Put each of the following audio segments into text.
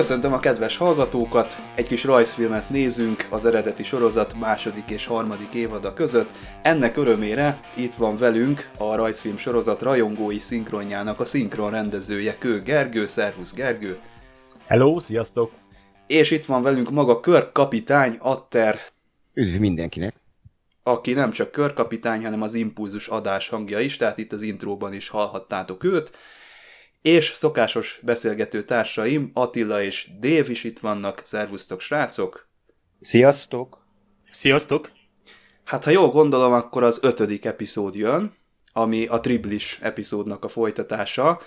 Köszöntöm a kedves hallgatókat, egy kis rajzfilmet nézünk az eredeti sorozat második és harmadik évada között. Ennek örömére itt van velünk a rajzfilm sorozat rajongói szinkronjának a szinkron rendezője Kő Gergő, szervusz Gergő! Hello, sziasztok! És itt van velünk maga körkapitány Atter. Üdv mindenkinek! Aki nem csak körkapitány, hanem az impulzus adás hangja is, tehát itt az intróban is hallhattátok őt és szokásos beszélgető társaim, Attila és Dév is itt vannak. Szervusztok, srácok! Sziasztok! Sziasztok! Hát, ha jól gondolom, akkor az ötödik epizód jön, ami a Triblis epizódnak a folytatása.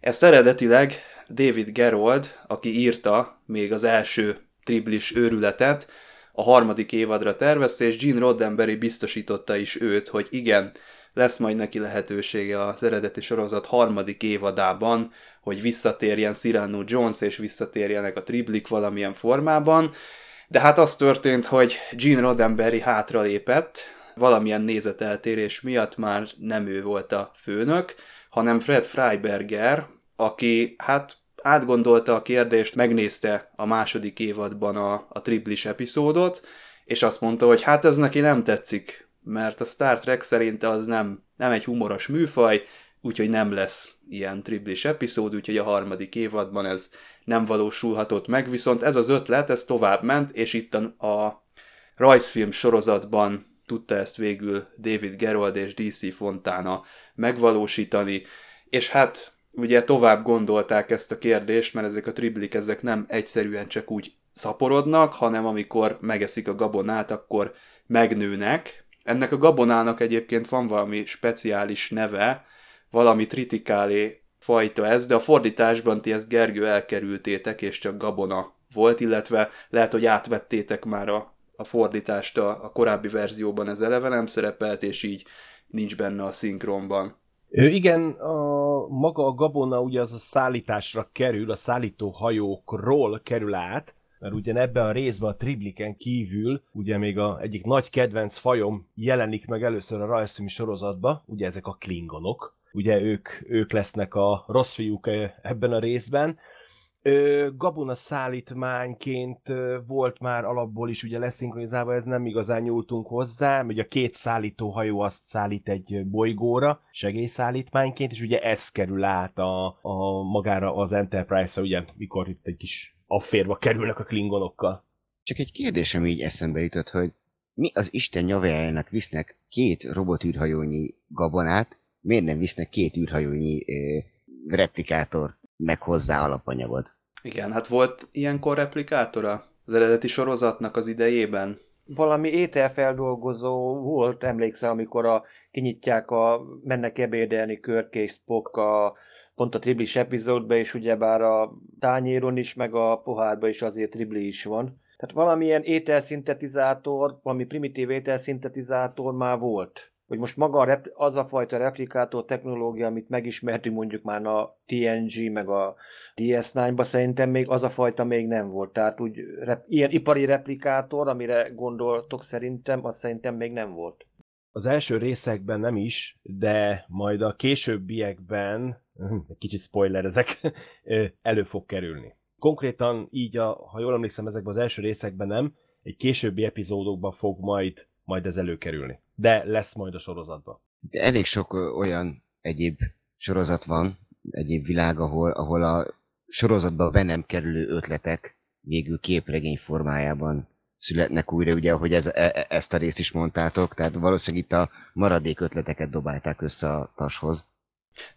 Ezt eredetileg David Gerold, aki írta még az első Triblis őrületet, a harmadik évadra tervezte, és Gene Roddenberry biztosította is őt, hogy igen, lesz majd neki lehetősége az eredeti sorozat harmadik évadában, hogy visszatérjen Cyrano Jones és visszatérjenek a Triblik valamilyen formában, de hát az történt, hogy Gene Roddenberry hátralépett, valamilyen nézeteltérés miatt már nem ő volt a főnök, hanem Fred Freiberger, aki hát átgondolta a kérdést, megnézte a második évadban a, a Triblis epizódot, és azt mondta, hogy hát ez neki nem tetszik, mert a Star Trek szerinte az nem, nem egy humoros műfaj, úgyhogy nem lesz ilyen triblis epizód, úgyhogy a harmadik évadban ez nem valósulhatott meg, viszont ez az ötlet, ez tovább ment, és itt a, rajzfilm sorozatban tudta ezt végül David Gerold és DC Fontana megvalósítani, és hát ugye tovább gondolták ezt a kérdést, mert ezek a triblik ezek nem egyszerűen csak úgy szaporodnak, hanem amikor megeszik a gabonát, akkor megnőnek, ennek a gabonának egyébként van valami speciális neve, valami tritikálé fajta ez, de a fordításban ti ezt Gergő elkerültétek, és csak gabona volt, illetve lehet, hogy átvettétek már a, a fordítást a, a korábbi verzióban, ez eleve nem szerepelt, és így nincs benne a szinkronban. Ö, igen, a, maga a gabona ugye az a szállításra kerül, a szállító hajókról kerül át, mert ugyan ebben a részben a tribliken kívül, ugye még a egyik nagy kedvenc fajom jelenik meg először a rajzfilmi sorozatba, ugye ezek a klingonok, ugye ők, ők lesznek a rossz fiúk ebben a részben, gabona szállítmányként volt már alapból is ugye leszinkronizálva, ez nem igazán nyúltunk hozzá, ugye a két szállítóhajó azt szállít egy bolygóra, segélyszállítmányként, és ugye ez kerül át a, a magára az Enterprise-ra, ugye mikor itt egy kis afférba kerülnek a klingonokkal. Csak egy kérdésem így eszembe jutott, hogy mi az Isten nyavejájának visznek két robotűrhajónyi gabonát, miért nem visznek két űrhajónyi ö, replikátort, meg hozzá alapanyagot? Igen, hát volt ilyenkor replikátora az eredeti sorozatnak az idejében? Valami ételfeldolgozó volt, emlékszem, amikor a, kinyitják a, mennek ebédelni Körk és Spock a pont a triblis epizódban, és ugyebár a tányéron is, meg a pohárban is azért tribli is van. Tehát valamilyen ételszintetizátor, valami primitív ételszintetizátor már volt. Hogy most maga az a fajta replikátor technológia, amit megismertünk mondjuk már a TNG, meg a DS9-ba, szerintem még az a fajta még nem volt. Tehát úgy rep- ilyen ipari replikátor, amire gondoltok szerintem, az szerintem még nem volt. Az első részekben nem is, de majd a későbbiekben kicsit spoiler ezek, elő fog kerülni. Konkrétan így, a, ha jól emlékszem, ezekben az első részekben nem, egy későbbi epizódokban fog majd, majd ez előkerülni. De lesz majd a sorozatban. Elég sok olyan egyéb sorozat van, egyéb világ, ahol, ahol a sorozatba be nem kerülő ötletek végül képregény formájában születnek újra, ugye, ahogy ez, e, e, ezt a részt is mondtátok, tehát valószínűleg itt a maradék ötleteket dobálták össze a tashoz.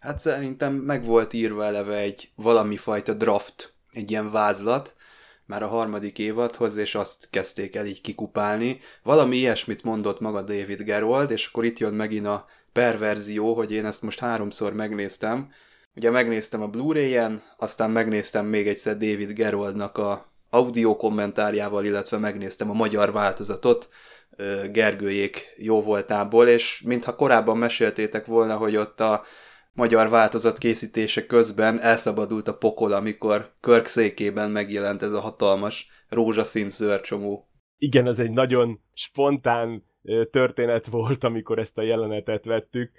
Hát szerintem meg volt írva eleve egy valami fajta draft, egy ilyen vázlat, már a harmadik évadhoz, és azt kezdték el így kikupálni. Valami ilyesmit mondott maga David Gerold, és akkor itt jön megint a perverzió, hogy én ezt most háromszor megnéztem. Ugye megnéztem a Blu-ray-en, aztán megnéztem még egyszer David Geroldnak a audio kommentárjával, illetve megnéztem a magyar változatot, Gergőjék jó voltából, és mintha korábban meséltétek volna, hogy ott a magyar változat készítése közben elszabadult a pokol, amikor Körk székében megjelent ez a hatalmas rózsaszín zöldcsomó. Igen, ez egy nagyon spontán történet volt, amikor ezt a jelenetet vettük.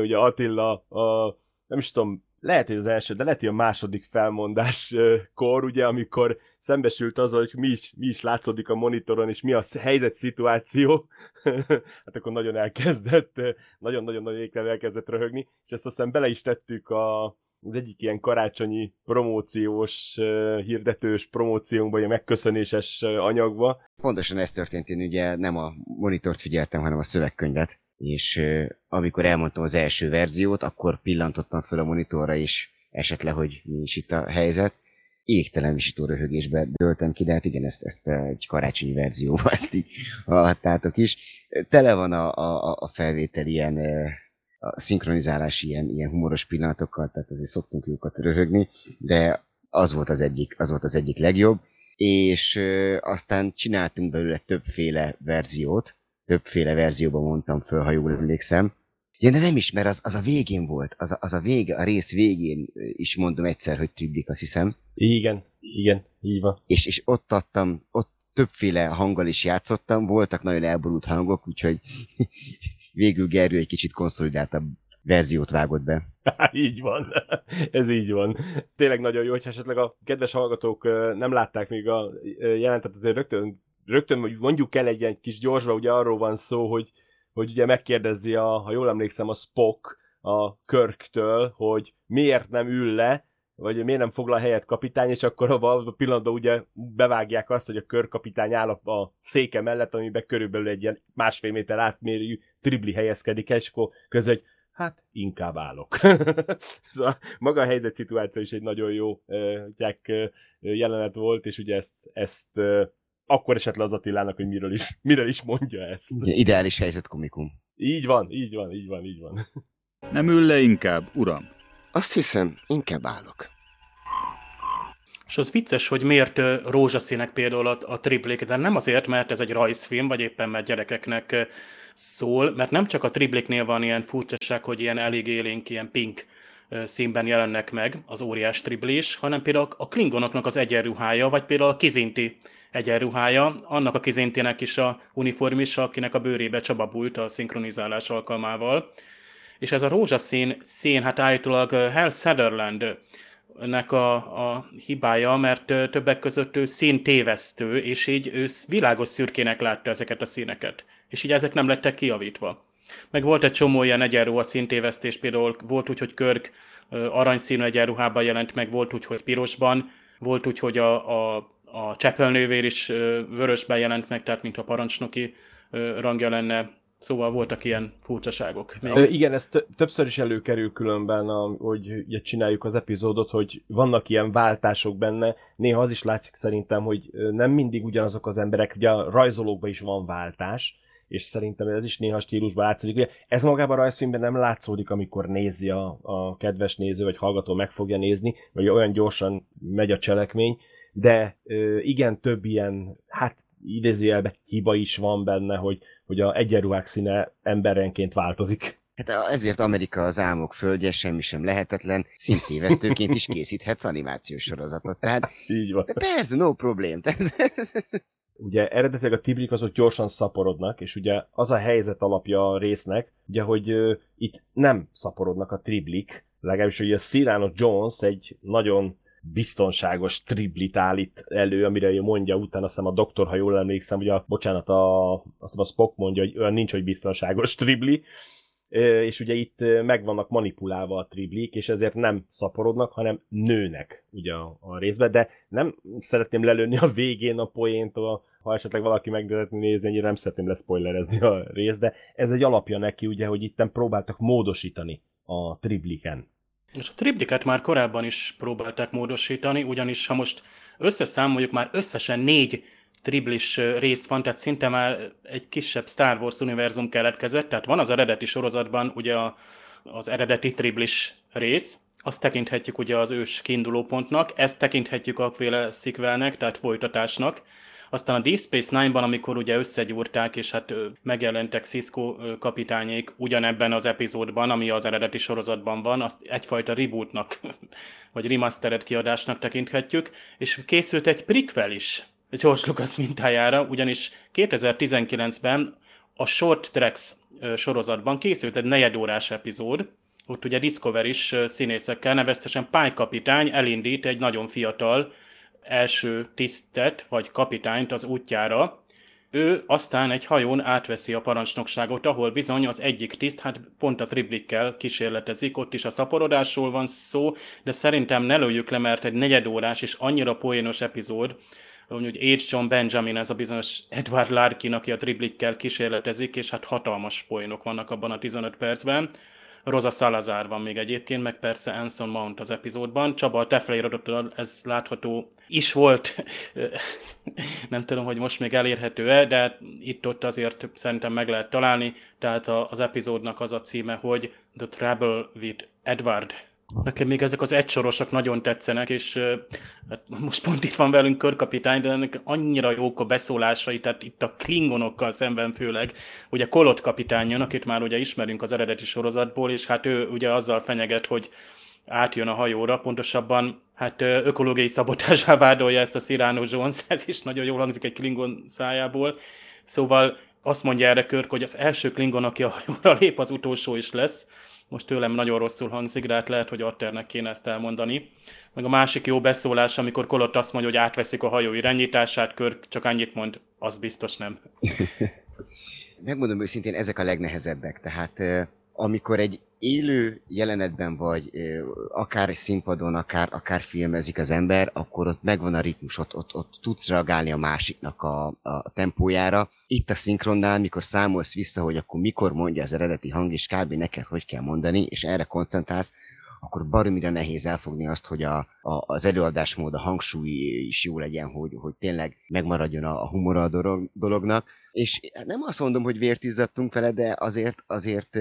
Ugye Attila, a, nem is tudom, lehet, hogy az első, de lehet, hogy a második felmondáskor, ugye, amikor szembesült azzal, hogy mi is, mi is látszódik a monitoron, és mi a helyzet szituáció, hát akkor nagyon elkezdett, nagyon-nagyon-nagyon elkezdett röhögni, és ezt aztán bele is tettük a, az egyik ilyen karácsonyi promóciós, hirdetős promóciónkba, ilyen megköszönéses anyagba. Pontosan ez történt, én ugye nem a monitort figyeltem, hanem a szövegkönyvet és amikor elmondtam az első verziót, akkor pillantottam föl a monitorra is esetleg, hogy mi is itt a helyzet. Égtelen visító röhögésbe döltem ki, de hát igen, ezt, ezt egy karácsonyi verzióban ezt így hallhattátok is. Tele van a, a, a felvétel ilyen a szinkronizálás ilyen, ilyen humoros pillanatokkal, tehát azért szoktunk jókat röhögni, de az volt az egyik, az volt az egyik legjobb, és aztán csináltunk belőle többféle verziót, többféle verzióban mondtam föl, ha jól emlékszem. Ja, de nem is, mert az, az a végén volt, az a, az a vége, a rész végén is mondom egyszer, hogy triplik, azt hiszem. Igen, igen, így van. És, és ott adtam, ott többféle hanggal is játszottam, voltak nagyon elborult hangok, úgyhogy végül Gerő egy kicsit konszolidáltabb verziót vágott be. így van, ez így van. Tényleg nagyon jó, hogy esetleg a kedves hallgatók nem látták még a jelentet, azért rögtön rögtön mondjuk el egy, egy kis gyorsba, ugye arról van szó, hogy, hogy ugye megkérdezi, a, ha jól emlékszem, a Spock a Körktől, hogy miért nem ül le, vagy miért nem foglal helyet kapitány, és akkor abban a pillanatban ugye bevágják azt, hogy a körkapitány áll a széke mellett, amiben körülbelül egy ilyen másfél méter átmérő tribli helyezkedik el, és akkor közül, hogy hát inkább állok. szóval maga a helyzet szituáció is egy nagyon jó uh, jelenet volt, és ugye ezt, ezt akkor esett le az Attilának, hogy miről is, miről is mondja ezt. Ideális helyzet komikum. Így van, így van, így van, így van. Nem ül le inkább, uram? Azt hiszem, inkább állok. És az vicces, hogy miért rózsaszínek például a, a triplik, de nem azért, mert ez egy rajzfilm, vagy éppen mert gyerekeknek szól, mert nem csak a tripliknél van ilyen furcsaság, hogy ilyen elég élénk, ilyen pink színben jelennek meg az óriás triblis, hanem például a klingonoknak az egyenruhája, vagy például a kizinti egyenruhája, annak a kizintének is a uniformisa, akinek a bőrébe csababult a szinkronizálás alkalmával. És ez a rózsaszín szín, hát állítólag Hal Sutherland nek a, a hibája, mert többek között ő színtévesztő, és így ő világos szürkének látta ezeket a színeket. És így ezek nem lettek kijavítva. Meg volt egy csomó ilyen egyenruha színtévesztés, például volt úgy, hogy Körk aranyszínű egyenruhában jelent meg, volt úgy, hogy pirosban, volt úgy, hogy a, a a Csepelnővér is vörösben jelent meg, tehát mintha parancsnoki rangja lenne, Szóval voltak ilyen furcsaságok. Még. Igen, ez többször is előkerül különben, a, hogy ugye csináljuk az epizódot, hogy vannak ilyen váltások benne. Néha az is látszik szerintem, hogy nem mindig ugyanazok az emberek, ugye a rajzolókban is van váltás, és szerintem ez is néha stílusban látszódik. Ugye ez magában a rajzfilmben nem látszódik, amikor nézi a, a kedves néző, vagy hallgató meg fogja nézni, vagy olyan gyorsan megy a cselekmény, de igen, több ilyen, hát idézőjelben hiba is van benne, hogy, hogy a egyenruhák színe emberenként változik. Hát ezért Amerika az álmok földje, semmi sem lehetetlen, szintévesztőként is készíthetsz animációs sorozatot. Tehát Így van. Persze, no problém. Ugye eredetileg a tibrik azok gyorsan szaporodnak, és ugye az a helyzet alapja a résznek, ugye, hogy uh, itt nem szaporodnak a triblik, legalábbis ugye a Cyrano Jones egy nagyon biztonságos triblit állít elő, amire mondja utána, azt hiszem a doktor, ha jól emlékszem, ugye a, bocsánat, a, azt hiszem a Spock mondja, hogy olyan nincs, hogy biztonságos tribli, és ugye itt meg vannak manipulálva a triblik, és ezért nem szaporodnak, hanem nőnek ugye a, a részbe, de nem szeretném lelőni a végén a poént, ha esetleg valaki meg szeretné nézni, ennyire nem szeretném leszpoilerezni a részt, de ez egy alapja neki, ugye, hogy itten próbáltak módosítani a tribliken. És a tripliket már korábban is próbálták módosítani, ugyanis ha most összeszámoljuk, már összesen négy triblis rész van, tehát szinte már egy kisebb Star Wars univerzum keletkezett, tehát van az eredeti sorozatban ugye a, az eredeti triblis rész, azt tekinthetjük ugye az ős kiindulópontnak, ezt tekinthetjük a féle sequelnek, tehát folytatásnak, Aztán a Deep Space Nine-ban, amikor ugye összegyúrták, és hát megjelentek Cisco kapitányék ugyanebben az epizódban, ami az eredeti sorozatban van, azt egyfajta rebootnak, vagy remastered kiadásnak tekinthetjük, és készült egy prequel is, George Lucas mintájára, ugyanis 2019-ben a Short Tracks sorozatban készült egy negyedórás epizód, ott ugye Discover is színészekkel, neveztesen Pálykapitány elindít egy nagyon fiatal első tisztet, vagy kapitányt az útjára. Ő aztán egy hajón átveszi a parancsnokságot, ahol bizony az egyik tiszt, hát pont a triplikkel kísérletezik, ott is a szaporodásról van szó, de szerintem ne lőjük le, mert egy negyedórás és annyira poénos epizód, hogy H. John Benjamin, ez a bizonyos Edward Larkin, aki a triplikkel kísérletezik, és hát hatalmas poénok vannak abban a 15 percben. Rosa Salazar van még egyébként, meg persze Anson Mount az epizódban. Csaba, a te ez látható is volt. Nem tudom, hogy most még elérhető-e, de itt-ott azért szerintem meg lehet találni. Tehát az epizódnak az a címe, hogy The Trouble with Edward. Nekem még ezek az egysorosok nagyon tetszenek, és hát most pont itt van velünk körkapitány, de ennek annyira jók a beszólásai, tehát itt a klingonokkal szemben főleg, ugye Kolot kapitány jön, akit már ugye ismerünk az eredeti sorozatból, és hát ő ugye azzal fenyeget, hogy átjön a hajóra, pontosabban hát ökológiai szabotásá vádolja ezt a Cyrano Jones, ez is nagyon jól hangzik egy Klingon szájából, szóval azt mondja erre Körk, hogy az első Klingon, aki a hajóra lép, az utolsó is lesz, most tőlem nagyon rosszul hangzik, de hát lehet, hogy Arternek kéne ezt elmondani. Meg a másik jó beszólás, amikor Kolott azt mondja, hogy átveszik a hajó irányítását, Körk csak annyit mond, az biztos nem. Megmondom őszintén, ezek a legnehezebbek. Tehát amikor egy élő jelenetben vagy, akár színpadon, akár, akár filmezik az ember, akkor ott megvan a ritmus, ott, ott, ott tudsz reagálni a másiknak a, a tempójára. Itt a szinkronnál, mikor számolsz vissza, hogy akkor mikor mondja az eredeti hang, és kb. neked hogy kell mondani, és erre koncentrálsz, akkor baromira nehéz elfogni azt, hogy a, a, az előadásmód, a hangsúly is jó legyen, hogy, hogy tényleg megmaradjon a, a humora a dolog, dolognak. És nem azt mondom, hogy vért izzadtunk vele, de azért, azért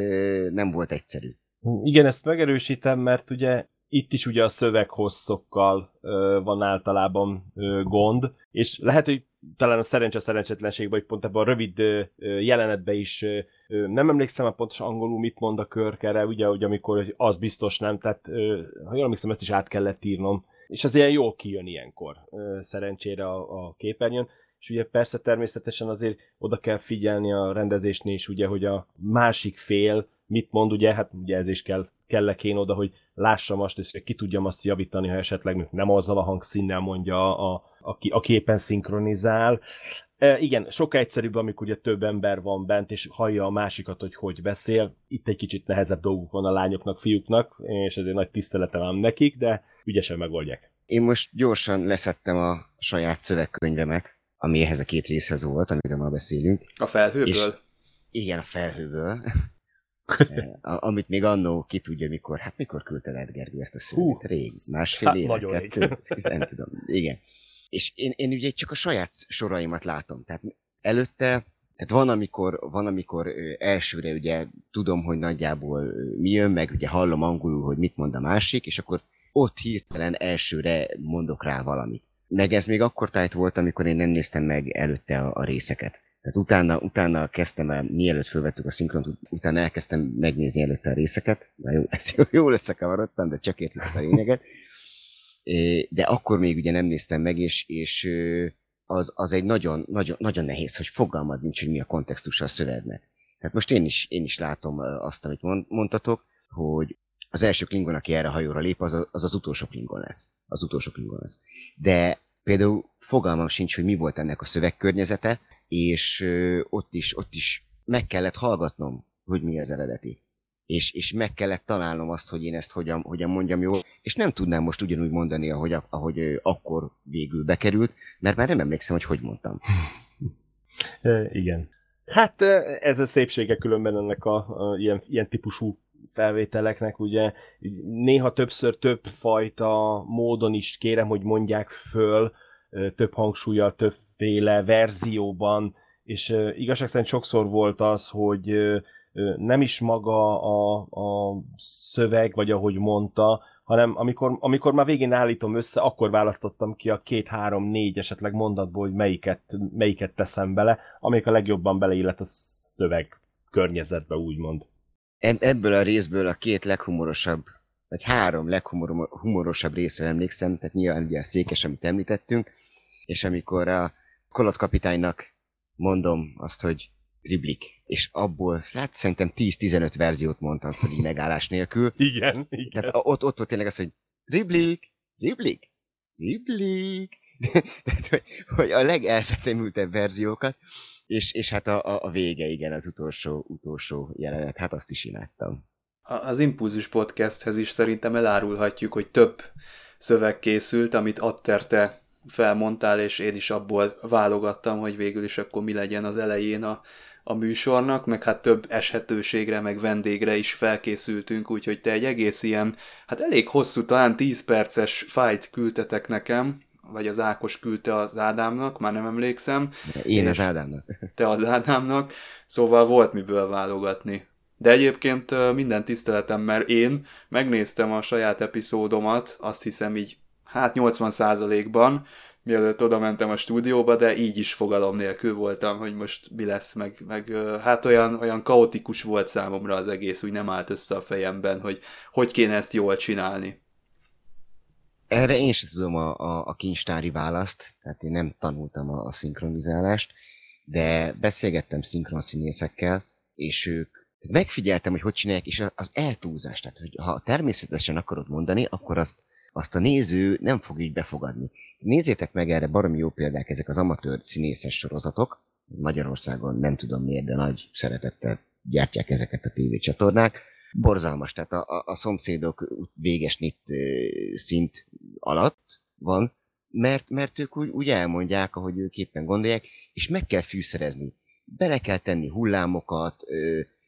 nem volt egyszerű. Igen, ezt megerősítem, mert ugye itt is ugye a szöveghosszokkal ö, van általában gond, és lehet, hogy talán a szerencse szerencsétlenség, vagy pont ebben a rövid ö, jelenetben is nem emlékszem a pontos angolul mit mond a körkere, ugye, hogy amikor az biztos nem, tehát ö, ha jól emlékszem, ezt is át kellett írnom, és az ilyen jól kijön ilyenkor, szerencsére a, a képernyőn, és ugye persze természetesen azért oda kell figyelni a rendezésnél is, ugye, hogy a másik fél mit mond, ugye, hát ugye ez is kell, kellek én oda, hogy lássam azt, és ki tudjam azt javítani, ha esetleg nem azzal a hangszínnel mondja, a, a, aki, aki éppen szinkronizál. E, igen, sokkal egyszerűbb, amikor ugye több ember van bent, és hallja a másikat, hogy hogy beszél. Itt egy kicsit nehezebb dolguk van a lányoknak, fiúknak, és ezért nagy tiszteletem van nekik, de ügyesen megoldják. Én most gyorsan leszettem a saját szövegkönyvemet, ami ehhez a két részhez volt, amiről ma beszélünk. A felhőből? És igen, a felhőből. amit még annó ki tudja, mikor, hát mikor küldte el Gergő ezt a szöveget? Rég, másfél hát éve, nagyon kettő, nem tudom, igen. És én, én ugye csak a saját soraimat látom, tehát előtte, tehát van amikor, van, amikor elsőre ugye tudom, hogy nagyjából mi jön, meg ugye hallom angolul, hogy mit mond a másik, és akkor ott hirtelen elsőre mondok rá valamit. Meg ez még akkor tájt volt, amikor én nem néztem meg előtte a, a részeket. Tehát utána, utána kezdtem el, mielőtt felvettük a szinkront, utána elkezdtem megnézni előtte a részeket. Na jó, ezt jól összekavarodtam, de csak értettem a lényeget. De akkor még ugye nem néztem meg, és, és az, az egy nagyon, nagyon, nagyon nehéz, hogy fogalmad nincs, hogy mi a kontextus a szövegnek. Tehát most én is, én is látom azt, amit mondtatok, hogy az első Klingon, aki erre a hajóra lép, az, az az utolsó Klingon lesz. Az utolsó Klingon lesz. De például fogalmam sincs, hogy mi volt ennek a szövegkörnyezete, és ott is, ott is meg kellett hallgatnom, hogy mi az eredeti. És, és meg kellett találnom azt, hogy én ezt hogyan, hogyan mondjam jól, és nem tudnám most ugyanúgy mondani, ahogy, ahogy akkor végül bekerült, mert már nem emlékszem, hogy hogy mondtam. Igen. Hát ez a szépsége különben ennek a, a ilyen, ilyen típusú felvételeknek, ugye néha többször több fajta módon is kérem, hogy mondják föl, több hangsúlyjal, többféle verzióban, és igazság szerint sokszor volt az, hogy nem is maga a, a szöveg, vagy ahogy mondta, hanem amikor, amikor már végén állítom össze, akkor választottam ki a két, három, négy esetleg mondatból, hogy melyiket, melyiket teszem bele, amelyik a legjobban beleillet a szöveg környezetbe, úgymond. Ebből a részből a két leghumorosabb, vagy három leghumorosabb részre emlékszem, tehát nyilván ugye a székes, amit említettünk, és amikor a Kolot kapitánynak mondom azt, hogy triblik, és abból, hát szerintem 10-15 verziót mondtam fel így megállás nélkül. Igen, igen. Tehát ott, ott volt tényleg az, hogy triblik, triblik, triblik, tehát, hogy, hogy a legelvetemültebb verziókat, és, és hát a, a vége, igen, az utolsó, utolsó jelenet, hát azt is imádtam. Az Impulzus podcasthez is szerintem elárulhatjuk, hogy több szöveg készült, amit Atterte felmondtál, és én is abból válogattam, hogy végül is akkor mi legyen az elején a, a műsornak, meg hát több eshetőségre, meg vendégre is felkészültünk, úgyhogy te egy egész ilyen, hát elég hosszú, talán 10 perces fájt küldtetek nekem, vagy az Ákos küldte az Ádámnak, már nem emlékszem. Én az Ádámnak. Te az Ádámnak, szóval volt miből válogatni. De egyébként minden tiszteletem, mert én megnéztem a saját epizódomat, azt hiszem így hát 80%-ban, mielőtt oda mentem a stúdióba, de így is fogalom nélkül voltam, hogy most mi lesz, meg, meg hát olyan, olyan kaotikus volt számomra az egész, úgy nem állt össze a fejemben, hogy hogy kéne ezt jól csinálni. Erre én sem tudom a, a, a kincstári választ, tehát én nem tanultam a, a szinkronizálást, de beszélgettem szinkronszínészekkel, és ők megfigyeltem, hogy hogy csinálják, és az eltúlzás, tehát hogy ha természetesen akarod mondani, akkor azt azt a néző nem fog így befogadni. Nézzétek meg erre baromi jó példák ezek az amatőr színészes sorozatok. Magyarországon nem tudom miért, de nagy szeretettel gyártják ezeket a tévécsatornák. Borzalmas, tehát a, a, a szomszédok véges nit szint alatt van, mert, mert ők úgy, úgy elmondják, ahogy ők éppen gondolják, és meg kell fűszerezni. Bele kell tenni hullámokat,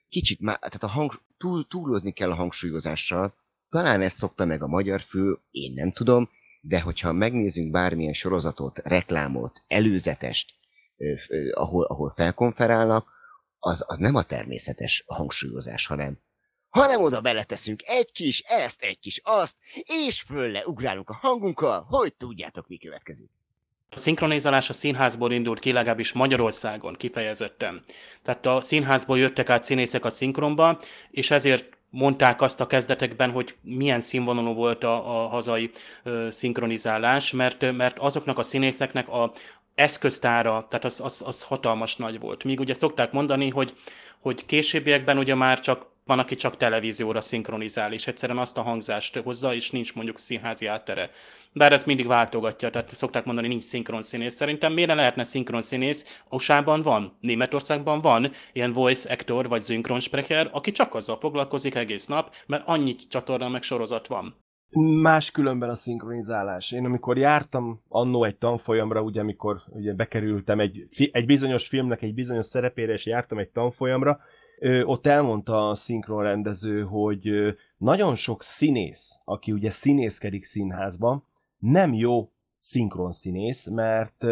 kicsit már, tehát a hang, túl, túlozni kell a hangsúlyozással, talán ezt szokta meg a magyar fő, én nem tudom, de hogyha megnézzünk bármilyen sorozatot, reklámot, előzetest, ahol, ahol felkonferálnak, az, az nem a természetes hangsúlyozás, hanem hanem oda beleteszünk egy kis ezt, egy kis azt, és fölle ugrálunk a hangunkkal, hogy tudjátok, mi következik. A szinkronizálás a színházból indult ki, legalábbis Magyarországon kifejezetten. Tehát a színházból jöttek át színészek a szinkronba, és ezért mondták azt a kezdetekben, hogy milyen színvonalú volt a, a hazai ö, szinkronizálás, mert, mert azoknak a színészeknek a eszköztára, tehát az, az, az hatalmas nagy volt. Míg ugye szokták mondani, hogy, hogy későbbiekben ugye már csak van, aki csak televízióra szinkronizál, és egyszerűen azt a hangzást hozza, és nincs mondjuk színházi áttere. Bár ez mindig váltogatja, tehát szokták mondani, nincs szinkron színész. Szerintem miért lehetne szinkron színész? USA-ban van, Németországban van ilyen voice actor vagy sprecher, aki csak azzal foglalkozik egész nap, mert annyi csatorna meg sorozat van. Más különben a szinkronizálás. Én amikor jártam annó egy tanfolyamra, ugye amikor ugye bekerültem egy, egy bizonyos filmnek egy bizonyos szerepére, és jártam egy tanfolyamra, ott elmondta a szinkronrendező, hogy nagyon sok színész, aki ugye színészkedik színházban, nem jó szinkronszínész, mert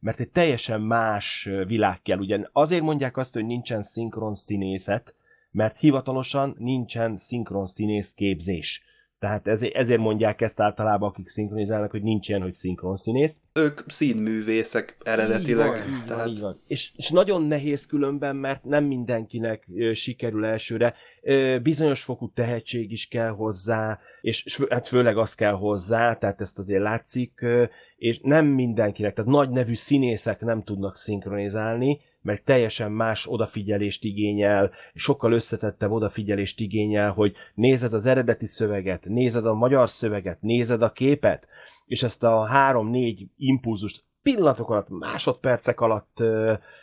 mert egy teljesen más világ kell. Ugye azért mondják azt, hogy nincsen szinkron színészet, mert hivatalosan nincsen szinkron színész képzés. Tehát ezért, ezért mondják ezt általában, akik szinkronizálnak, hogy nincs ilyen, hogy szinkronszínész. Ők színművészek eredetileg. Így van, tehát... így van, így van. És, és nagyon nehéz különben, mert nem mindenkinek ö, sikerül elsőre. Ö, bizonyos fokú tehetség is kell hozzá, és, és hát főleg az kell hozzá, tehát ezt azért látszik, ö, és nem mindenkinek, tehát nagy nevű színészek nem tudnak szinkronizálni, mert teljesen más odafigyelést igényel, sokkal összetettebb odafigyelést igényel, hogy nézed az eredeti szöveget, nézed a magyar szöveget, nézed a képet, és ezt a három-négy impulzust pillanatok alatt, másodpercek alatt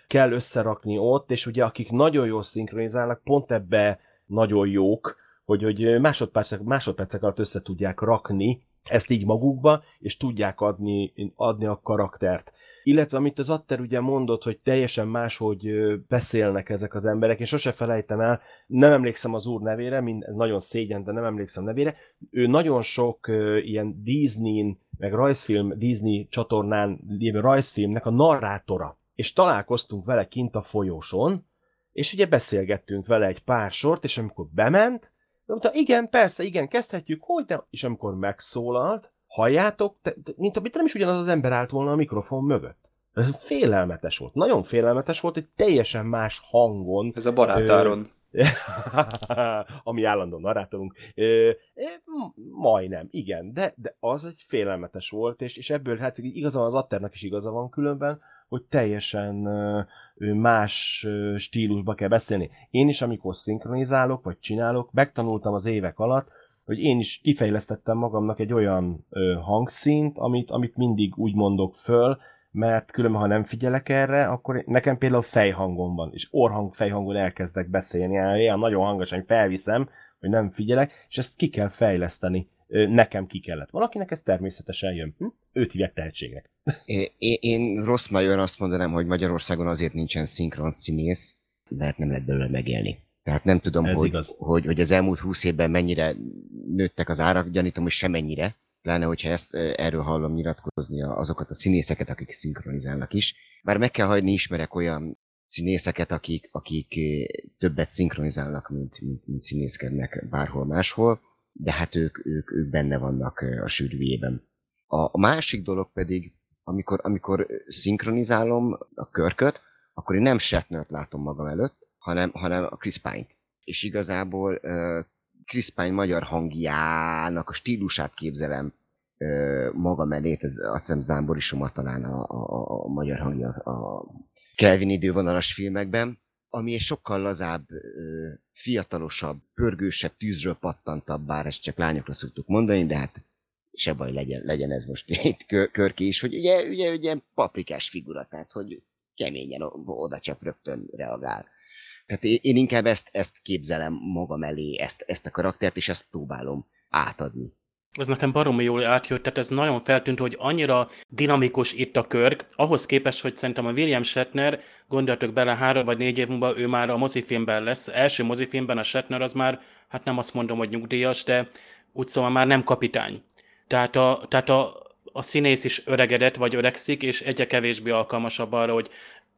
kell összerakni ott, és ugye akik nagyon jól szinkronizálnak, pont ebbe nagyon jók, hogy, hogy másodpercek, másodpercek alatt össze tudják rakni ezt így magukba, és tudják adni, adni a karaktert illetve amit az Atter ugye mondott, hogy teljesen máshogy beszélnek ezek az emberek, én sose felejtem el, nem emlékszem az úr nevére, mind, nagyon szégyen, de nem emlékszem nevére, ő nagyon sok ilyen Disney, meg rajzfilm, Disney csatornán lévő rajzfilmnek a narrátora, és találkoztunk vele kint a folyóson, és ugye beszélgettünk vele egy pár sort, és amikor bement, Mondta, igen, persze, igen, kezdhetjük, hogy nem. És amikor megszólalt, halljátok, te, mint amit nem is ugyanaz az ember állt volna a mikrofon mögött. Ez félelmetes volt. Nagyon félelmetes volt, hogy teljesen más hangon. Ez a barátáron. ami állandóan narrátorunk. Ö, majdnem, igen, de, de az egy félelmetes volt, és, és ebből hát igaza van, az Atternak is igaza van különben, hogy teljesen más stílusba kell beszélni. Én is, amikor szinkronizálok, vagy csinálok, megtanultam az évek alatt, hogy én is kifejlesztettem magamnak egy olyan ö, hangszínt, amit, amit mindig úgy mondok föl, mert különben, ha nem figyelek erre, akkor nekem például fejhangom van, és orhang fejhangon elkezdek beszélni, ilyen nagyon hangosan felviszem, hogy nem figyelek, és ezt ki kell fejleszteni. Nekem ki kellett. Valakinek ez természetesen jön. Hm? Őt hívják tehetségnek. Én, én rossz major azt mondanám, hogy Magyarországon azért nincsen szinkron színész, mert nem lehet belőle megélni. Tehát nem tudom, hogy, hogy, hogy az elmúlt húsz évben mennyire nőttek az árak, gyanítom, hogy semennyire pláne hogyha ezt erről hallom nyilatkozni azokat a színészeket, akik szinkronizálnak is. Bár meg kell hagyni, ismerek olyan színészeket, akik, akik többet szinkronizálnak, mint, mint, mint színészkednek bárhol máshol, de hát ők, ők, ők benne vannak a sűrűjében. A, a másik dolog pedig, amikor, amikor szinkronizálom a körköt, akkor én nem Shatnert látom magam előtt, hanem, hanem a Chris Pine-t. És igazából Chris Pine magyar hangjának a stílusát képzelem ö, magam elé, ez azt hiszem Zán Borisomat talán a, a, a magyar hangja a Kelvin idővonalas filmekben, ami egy sokkal lazább, fiatalosabb, pörgősebb, tűzről pattantabb, bár ezt csak lányokra szoktuk mondani, de hát se baj legyen, legyen ez most itt kör, körki is, hogy ugye, ugye, ugye paprikás figura, tehát hogy keményen oda csap rögtön reagál. Tehát én inkább ezt, ezt képzelem magam elé, ezt, ezt a karaktert, és ezt próbálom átadni. Ez nekem baromi jól átjött, tehát ez nagyon feltűnt, hogy annyira dinamikus itt a Körk, ahhoz képest, hogy szerintem a William Shatner, gondoltok bele, három vagy négy év múlva ő már a mozifilmben lesz. Első mozifilmben a Shatner az már, hát nem azt mondom, hogy nyugdíjas, de úgy szóval már nem kapitány. Tehát a, tehát a, a színész is öregedett, vagy öregszik, és egyre kevésbé alkalmasabb arra, hogy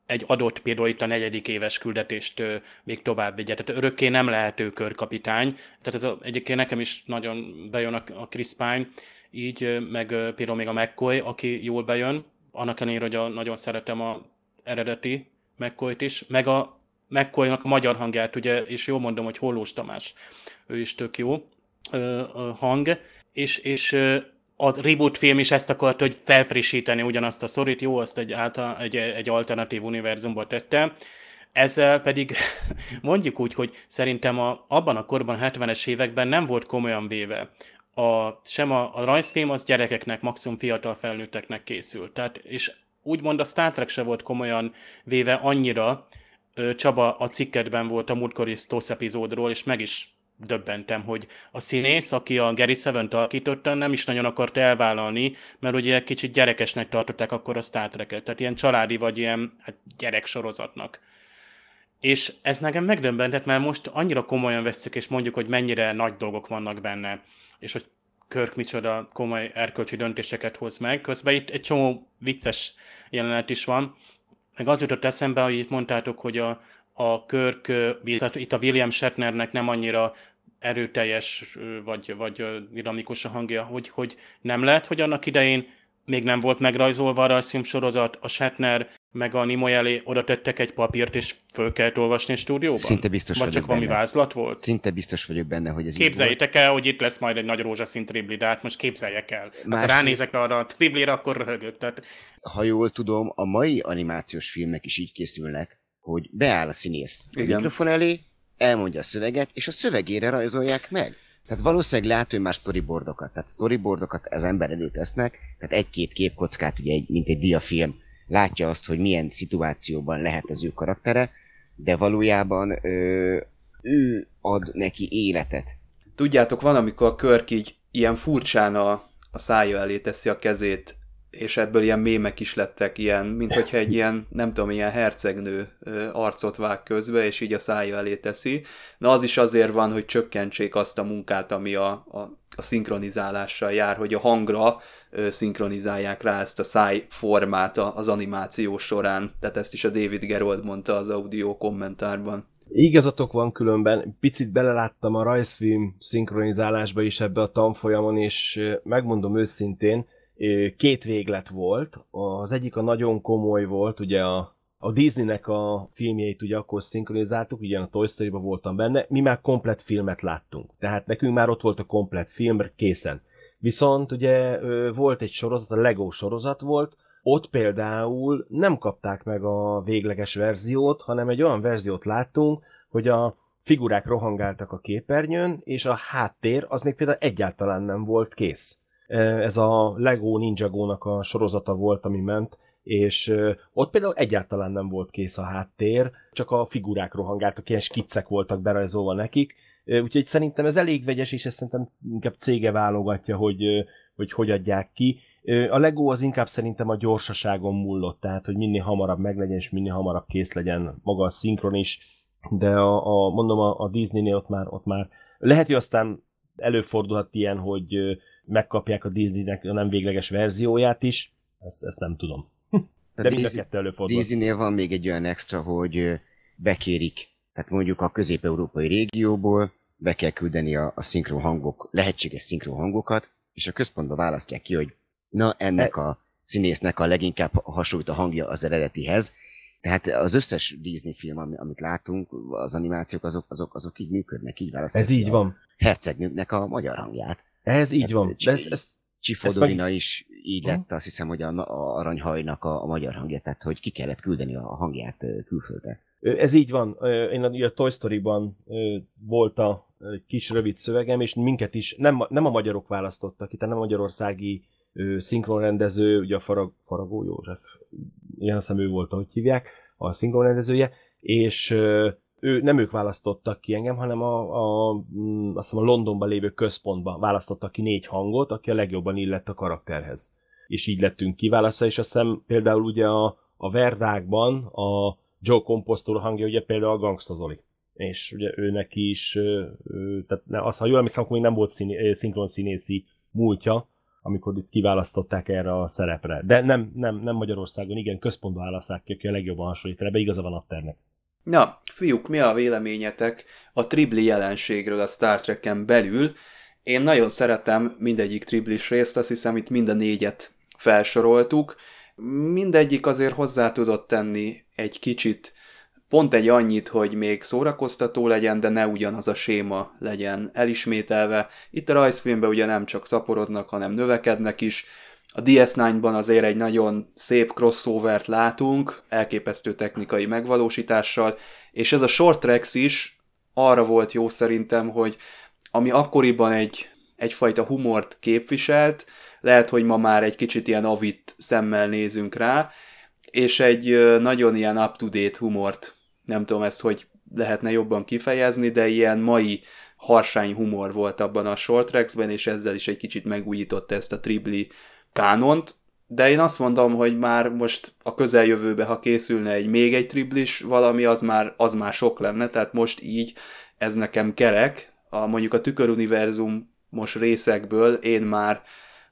egy adott például itt a negyedik éves küldetést még tovább vigye. Tehát örökké nem lehető körkapitány. Tehát ez a, egyébként nekem is nagyon bejön a, a Chris Pine, így, meg például még a McCoy, aki jól bejön, annak ellenére, hogy a, nagyon szeretem a eredeti McCoy-t is, meg a mccoy a magyar hangját, ugye, és jól mondom, hogy Hollós Tamás, ő is tök jó ö, ö, hang, és, és a reboot film is ezt akart, hogy felfrissíteni ugyanazt a szorít, jó, azt egy, által, egy, egy alternatív univerzumba tette, ezzel pedig mondjuk úgy, hogy szerintem a, abban a korban, 70-es években nem volt komolyan véve. A, sem a, a rajzfilm az gyerekeknek, maximum fiatal felnőtteknek készült. Tehát, és úgymond a Star Trek se volt komolyan véve annyira, Csaba a cikkedben volt a múltkori Stósz epizódról, és meg is döbbentem, hogy a színész, aki a Gary Seven-t alakította, nem is nagyon akart elvállalni, mert ugye kicsit gyerekesnek tartották akkor a Star Trek-et, tehát ilyen családi vagy ilyen hát gyerek sorozatnak. És ez nekem megdöbbentett, mert most annyira komolyan veszük, és mondjuk, hogy mennyire nagy dolgok vannak benne, és hogy Körk micsoda komoly erkölcsi döntéseket hoz meg. Közben itt egy csomó vicces jelenet is van. Meg az jutott eszembe, hogy itt mondtátok, hogy a, a Körk, itt a William Shatnernek nem annyira erőteljes vagy, vagy dinamikus a hangja, hogy, hogy nem lehet, hogy annak idején még nem volt megrajzolva a sorozat, a Shatner meg a Nimoy elé oda tettek egy papírt, és föl kellett olvasni a stúdióban? Szinte biztos Vagy csak valami vázlat volt? Szinte biztos vagyok benne, hogy ez Képzeljétek el, hogy itt lesz majd egy nagy rózsaszín tribli, de hát most képzeljek el. Más hát, ránézek arra a triblire, akkor röhögök. Tehát... Ha jól tudom, a mai animációs filmek is így készülnek, hogy beáll a színész a mikrofon elé, elmondja a szöveget, és a szövegére rajzolják meg. Tehát valószínűleg lehet, hogy már storyboardokat, tehát storyboardokat az ember előtt tesznek, tehát egy-két képkockát, ugye egy, mint egy diafilm, látja azt, hogy milyen szituációban lehet az ő karaktere, de valójában ö, ő ad neki életet. Tudjátok, van, amikor a Körk így ilyen furcsán a, a szája elé teszi a kezét, és ebből ilyen mémek is lettek, ilyen, mint hogyha egy ilyen, nem tudom, ilyen hercegnő arcot vág közbe, és így a szája elé teszi. Na az is azért van, hogy csökkentsék azt a munkát, ami a, a, a szinkronizálással jár, hogy a hangra szinkronizálják rá ezt a szájformát az animáció során. Tehát ezt is a David Gerold mondta az audio kommentárban. Igazatok van különben, picit beleláttam a rajzfilm szinkronizálásba is ebbe a tanfolyamon, és megmondom őszintén, két véglet volt. Az egyik a nagyon komoly volt, ugye a, a Disneynek a filmjeit ugye akkor szinkronizáltuk, ugye a Toy Story-ba voltam benne, mi már komplet filmet láttunk. Tehát nekünk már ott volt a komplet film készen. Viszont ugye volt egy sorozat, a Lego sorozat volt, ott például nem kapták meg a végleges verziót, hanem egy olyan verziót láttunk, hogy a figurák rohangáltak a képernyőn, és a háttér az még például egyáltalán nem volt kész. Ez a Lego Ninjago-nak a sorozata volt, ami ment, és ott például egyáltalán nem volt kész a háttér, csak a figurák rohangáltak, ilyen skiccek voltak berajzolva nekik, úgyhogy szerintem ez elég vegyes, és ezt szerintem inkább cége válogatja, hogy hogy, hogy adják ki. A Lego az inkább szerintem a gyorsaságon múlott, tehát hogy minél hamarabb meglegyen, és minél hamarabb kész legyen maga a szinkron is, de a, a mondom, a, a Disneynél ott már, ott már lehet, hogy aztán előfordulhat ilyen, hogy megkapják a Disneynek a nem végleges verzióját is, ezt, ezt nem tudom. De mind a kettő előfordul. Disneynél van még egy olyan extra, hogy bekérik, tehát mondjuk a közép-európai régióból be kell küldeni a, a szinkron hangok, lehetséges szinkron hangokat, és a központba választják ki, hogy na ennek e- a színésznek a leginkább hasonlít a hangja az eredetihez. Tehát az összes Disney film, amit látunk, az animációk, azok, azok, azok így működnek, így választják. Ez így van. Hercegnőknek a magyar hangját. Ez így van. De ez, ez, Csifodolina meg... is így lett, azt hiszem, hogy a, a aranyhajnak a, a magyar hangja, tehát hogy ki kellett küldeni a hangját külföldre. Ez így van. Én a, a Toy Story-ban volt a kis rövid szövegem, és minket is nem, nem a magyarok választottak itt, nem a magyarországi szinkronrendező, ugye a Farag, Faragó József, ilyen hiszem ő volt, ahogy hívják, a szinkronrendezője, és ő, nem ők választottak ki engem, hanem a, a, mm, azt hiszem a Londonban lévő központban választottak ki négy hangot, aki a legjobban illett a karakterhez. És így lettünk kiválasztva, és azt hiszem például ugye a, a Verdákban a Joe Compostor hangja ugye például a Gangsta Zoli. És ugye ő neki is, ő, tehát azt, ha jól emlékszem, akkor még nem volt szín, szinkron színészi múltja, amikor itt kiválasztották erre a szerepre. De nem, nem, nem Magyarországon, igen, központban választák ki, aki a legjobban hasonlít ebbe, igaza van a ternek. Na, fiúk, mi a véleményetek a tribli jelenségről a Star Trek-en belül? Én nagyon szeretem mindegyik triblis részt, azt hiszem itt mind a négyet felsoroltuk. Mindegyik azért hozzá tudott tenni egy kicsit, pont egy annyit, hogy még szórakoztató legyen, de ne ugyanaz a séma legyen elismételve. Itt a rajzfilmben ugye nem csak szaporodnak, hanem növekednek is, a DS9-ban azért egy nagyon szép crossovert látunk, elképesztő technikai megvalósítással, és ez a Short Tracks is arra volt jó szerintem, hogy ami akkoriban egy, egyfajta humort képviselt, lehet, hogy ma már egy kicsit ilyen avit szemmel nézünk rá, és egy nagyon ilyen up-to-date humort, nem tudom ezt, hogy lehetne jobban kifejezni, de ilyen mai harsány humor volt abban a short tracks-ben, és ezzel is egy kicsit megújította ezt a tribli kánont, de én azt mondom, hogy már most a közeljövőbe, ha készülne egy még egy triblis valami, az már, az már sok lenne, tehát most így ez nekem kerek, a, mondjuk a tüköruniverzum most részekből én már,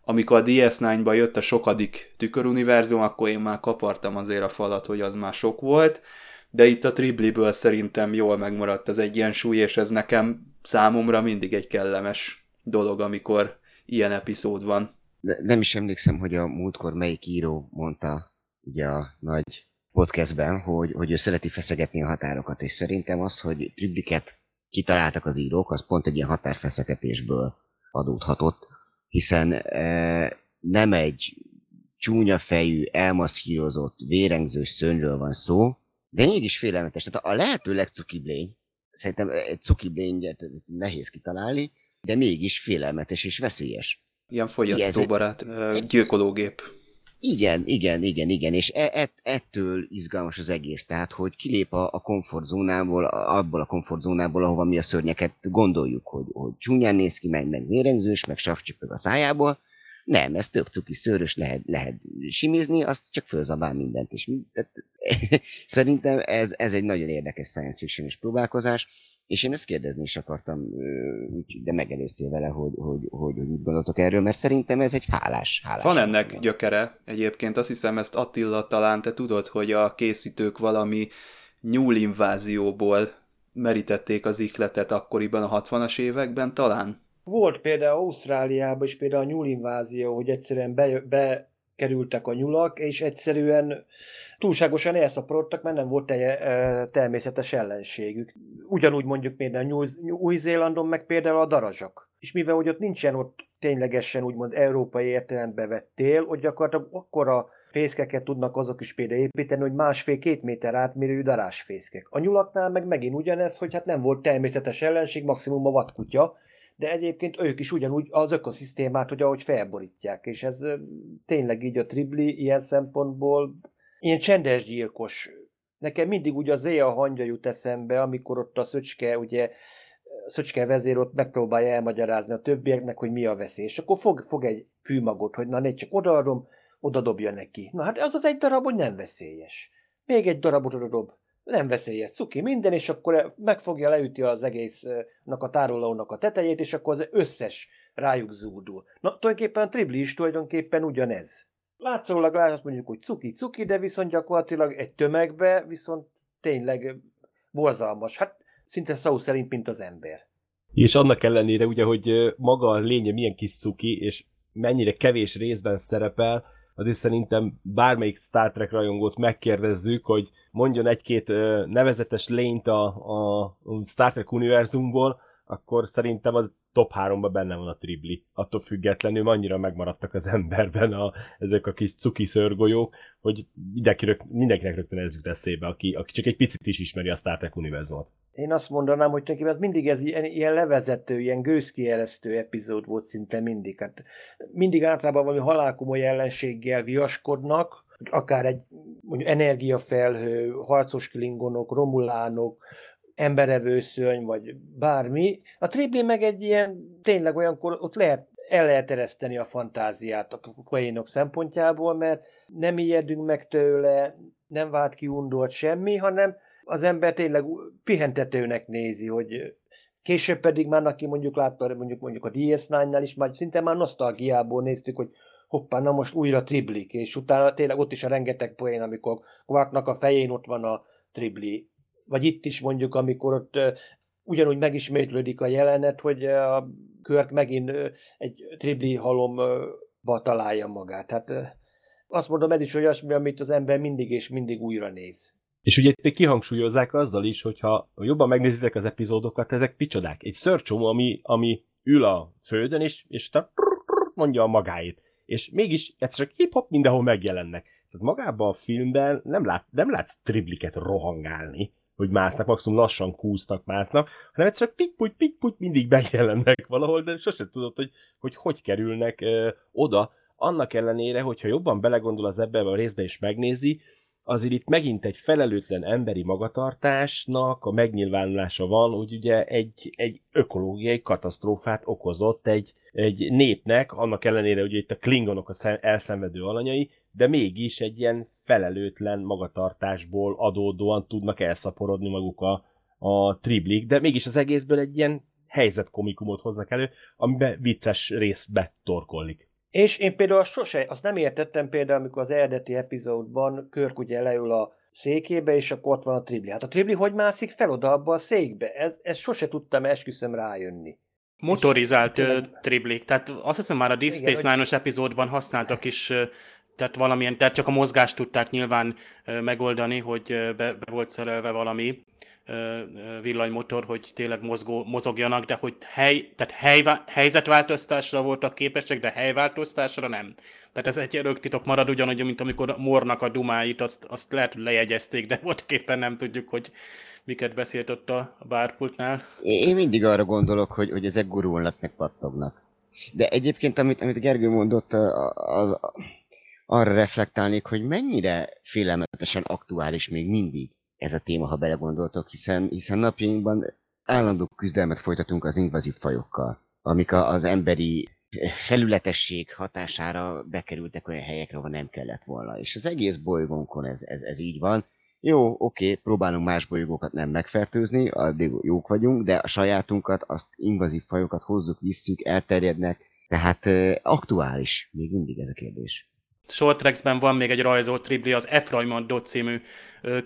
amikor a DS9-ba jött a sokadik tüköruniverzum, akkor én már kapartam azért a falat, hogy az már sok volt, de itt a Tribliből szerintem jól megmaradt az egyensúly, és ez nekem számomra mindig egy kellemes dolog, amikor ilyen epizód van nem is emlékszem, hogy a múltkor melyik író mondta ugye a nagy podcastben, hogy, hogy ő szereti feszegetni a határokat, és szerintem az, hogy tribliket kitaláltak az írók, az pont egy ilyen határfeszegetésből adódhatott, hiszen e, nem egy csúnya fejű, elmaszkírozott, vérengzős szörnyről van szó, de mégis félelmetes. Tehát a lehető legcukibb lény, szerintem egy cukibb lényet nehéz kitalálni, de mégis félelmetes és veszélyes. Ilyen fogyasztóbarát gyilkológép. Igen, igen, igen, igen, és e- et, ettől izgalmas az egész, tehát hogy kilép a, a komfortzónából, abból a komfortzónából, ahova mi a szörnyeket gondoljuk, hogy, hogy csúnyán néz ki, meg, meg vérengzős, meg savcsipög a szájából. Nem, ez tök cuki szőrös, lehet, lehet simizni, azt csak fölzabál mindent is. Tehát, szerintem ez, ez egy nagyon érdekes science fiction próbálkozás, és én ezt kérdezni is akartam, de megelőztél vele, hogy, hogy, hogy, hogy úgy gondoltok erről, mert szerintem ez egy hálás. hálás Van ennek van. gyökere egyébként, azt hiszem ezt Attila talán te tudod, hogy a készítők valami nyúlinvázióból merítették az ihletet akkoriban a 60-as években talán? Volt például Ausztráliában is például a nyulinvázió, hogy egyszerűen be, be kerültek a nyulak, és egyszerűen túlságosan elszaporodtak, mert nem volt telje, természetes ellenségük. Ugyanúgy mondjuk például Új-Zélandon meg például a darazsak. És mivel hogy ott nincsen ott ténylegesen úgymond európai értelembe vett tél, hogy gyakorlatilag akkora fészkeket tudnak azok is például építeni, hogy másfél-két méter átmérő darásfészkek. A nyulaknál meg megint ugyanez, hogy hát nem volt természetes ellenség, maximum a vadkutya, de egyébként ők is ugyanúgy az ökoszisztémát, hogy ahogy felborítják, és ez tényleg így a tribli ilyen szempontból ilyen csendes gyilkos. Nekem mindig ugye az a hangja jut eszembe, amikor ott a szöcske, ugye szöcske vezér ott megpróbálja elmagyarázni a többieknek, hogy mi a veszély. És akkor fog, fog egy fűmagot, hogy na ne csak odaadom, oda dobja neki. Na hát az az egy darab, hogy nem veszélyes. Még egy darabot oda dob nem veszélyes, cuki minden, és akkor megfogja, leüti az egésznek a tárolónak a tetejét, és akkor az összes rájuk zúdul. Na, tulajdonképpen a tribli is tulajdonképpen ugyanez. Látszólag azt mondjuk, hogy cuki-cuki, de viszont gyakorlatilag egy tömegbe viszont tényleg borzalmas. Hát szinte szó szerint, mint az ember. És annak ellenére ugye, hogy maga a lénye milyen kis cuki, és mennyire kevés részben szerepel, azért szerintem bármelyik Star Trek rajongót megkérdezzük, hogy mondjon egy-két nevezetes lényt a, a Star Trek univerzumból, akkor szerintem az top 3-ban benne van a tribli. Attól függetlenül annyira megmaradtak az emberben a, ezek a kis cuki szörgolyók, hogy mindenki, mindenkinek rögtön ez jut eszébe, aki, aki csak egy picit is ismeri a Star Trek univerzumot. Én azt mondanám, hogy tulajdonképpen mindig ez ilyen, ilyen levezető, ilyen gőzkielesztő epizód volt szinte mindig. Hát mindig általában valami halálkomoly ellenséggel viaskodnak, akár egy mondjuk energiafelhő, harcos klingonok, romulánok, emberevőszörny, vagy bármi. A Tribli meg egy ilyen, tényleg olyankor ott lehet el lehet ereszteni a fantáziát a poénok szempontjából, mert nem ijedünk meg tőle, nem vált ki undolt semmi, hanem az ember tényleg pihentetőnek nézi, hogy később pedig már, aki mondjuk látta mondjuk, mondjuk a DS9-nál is, már szinte már nosztalgiából néztük, hogy hoppá, na most újra triblik, és utána tényleg ott is a rengeteg poén, amikor Quarknak a fején ott van a tribli. Vagy itt is mondjuk, amikor ott ugyanúgy megismétlődik a jelenet, hogy a Körk megint egy tribli halomba találja magát. Hát azt mondom, ez is olyasmi, amit az ember mindig és mindig újra néz. És ugye itt kihangsúlyozzák azzal is, hogyha jobban megnézitek az epizódokat, ezek picsodák. Egy szörcsomó, ami, ami ül a földön, és, és mondja a magáit és mégis egyszerűen hip-hop mindenhol megjelennek. Tehát magában a filmben nem, lát, nem látsz tribliket rohangálni, hogy másznak, maximum lassan kúztak, másznak, hanem egyszerűen pikputy, pikputy mindig megjelennek valahol, de sosem tudod, hogy hogy, hogy kerülnek ö, oda, annak ellenére, hogyha jobban belegondol az ebben a részbe és megnézi, azért itt megint egy felelőtlen emberi magatartásnak a megnyilvánulása van, hogy ugye egy, egy ökológiai katasztrófát okozott egy, egy népnek, annak ellenére, hogy itt a klingonok a elszenvedő alanyai, de mégis egy ilyen felelőtlen magatartásból adódóan tudnak elszaporodni maguk a, a triblik, de mégis az egészből egy ilyen helyzetkomikumot hoznak elő, amiben vicces rész betorkollik. És én például sose, azt nem értettem például, amikor az eredeti epizódban Körk ugye leül a székébe, és akkor ott van a tribli. Hát a tribli hogy mászik fel oda abba a székbe? Ez, ez sose tudtam esküszöm rájönni. Motorizált és, triblik, tehát azt hiszem már a Deep Space Nine-os hogy... epizódban használtak is tehát valamilyen, tehát csak a mozgást tudták nyilván megoldani, hogy be, be volt szerelve valami villanymotor, hogy tényleg mozgó, mozogjanak, de hogy hely, tehát hely, helyzetváltoztásra voltak képesek, de helyváltoztásra nem. Tehát ez egy öröktitok marad ugyanúgy, mint amikor mornak a dumáit, azt, azt lehet, hogy lejegyezték, de volt képen nem tudjuk, hogy miket beszélt ott a bárpultnál. Én mindig arra gondolok, hogy, hogy ezek gurulnak, meg pattognak. De egyébként, amit, amit Gergő mondott, az, arra reflektálnék, hogy mennyire félelmetesen aktuális még mindig ez a téma, ha belegondoltok, hiszen, hiszen napjainkban állandó küzdelmet folytatunk az invazív fajokkal, amik az emberi felületesség hatására bekerültek olyan helyekre, ahol nem kellett volna. És az egész bolygónkon ez, ez, ez így van. Jó, oké, próbálunk más bolygókat nem megfertőzni, addig jók vagyunk, de a sajátunkat, azt invazív fajokat hozzuk, visszük, elterjednek, tehát aktuális még mindig ez a kérdés. Short Tracks-ben van még egy rajzolt tribli, az F. Raymond Dodd című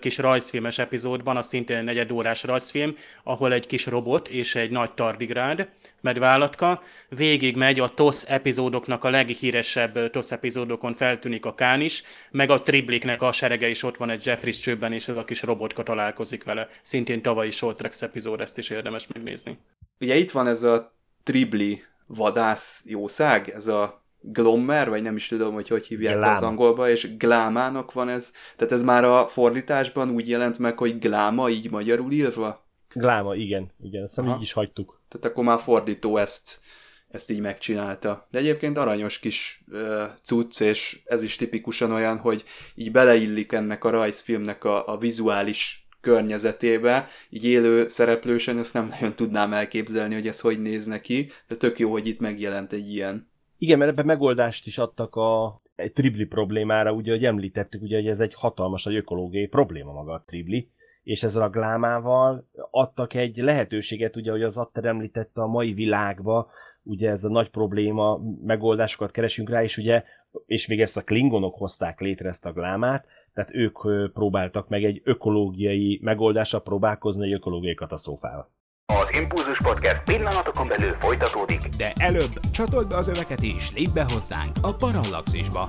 kis rajzfilmes epizódban, az szintén egy negyed órás rajzfilm, ahol egy kis robot és egy nagy tardigrád, medvállatka, végig megy a TOSZ epizódoknak a leghíresebb TOSZ epizódokon feltűnik a Kán is, meg a Tribliknek a serege is ott van egy Jeffries csőben, és ez a kis robotka találkozik vele. Szintén tavalyi Short Tracks epizód, ezt is érdemes megnézni. Ugye itt van ez a Tribli vadász jószág, ez a Glommer, vagy nem is tudom, hogy hogy hívják Glám. az angolba, és Glámának van ez, tehát ez már a fordításban úgy jelent meg, hogy Gláma, így magyarul írva? Gláma, igen, igen, Aha. így is hagytuk. Tehát akkor már fordító ezt, ezt így megcsinálta. De egyébként aranyos kis uh, cucc, és ez is tipikusan olyan, hogy így beleillik ennek a rajzfilmnek a, a vizuális környezetébe, így élő szereplősen ezt nem nagyon tudnám elképzelni, hogy ez hogy néz neki, de tök jó, hogy itt megjelent egy ilyen. Igen, mert ebben megoldást is adtak a egy tribli problémára, ugye, hogy említettük, ugye, hogy ez egy hatalmas nagy ökológiai probléma maga a tribli, és ezzel a glámával adtak egy lehetőséget, ugye, hogy az Atter említette a mai világba, ugye ez a nagy probléma, megoldásokat keresünk rá, és ugye, és végül ezt a klingonok hozták létre ezt a glámát, tehát ők próbáltak meg egy ökológiai megoldásra próbálkozni egy ökológiai katasztrófával. Az Impulzus Podcast pillanatokon belül folytatódik. De előbb csatold be az öveket és lépj be hozzánk a Parallaxisba.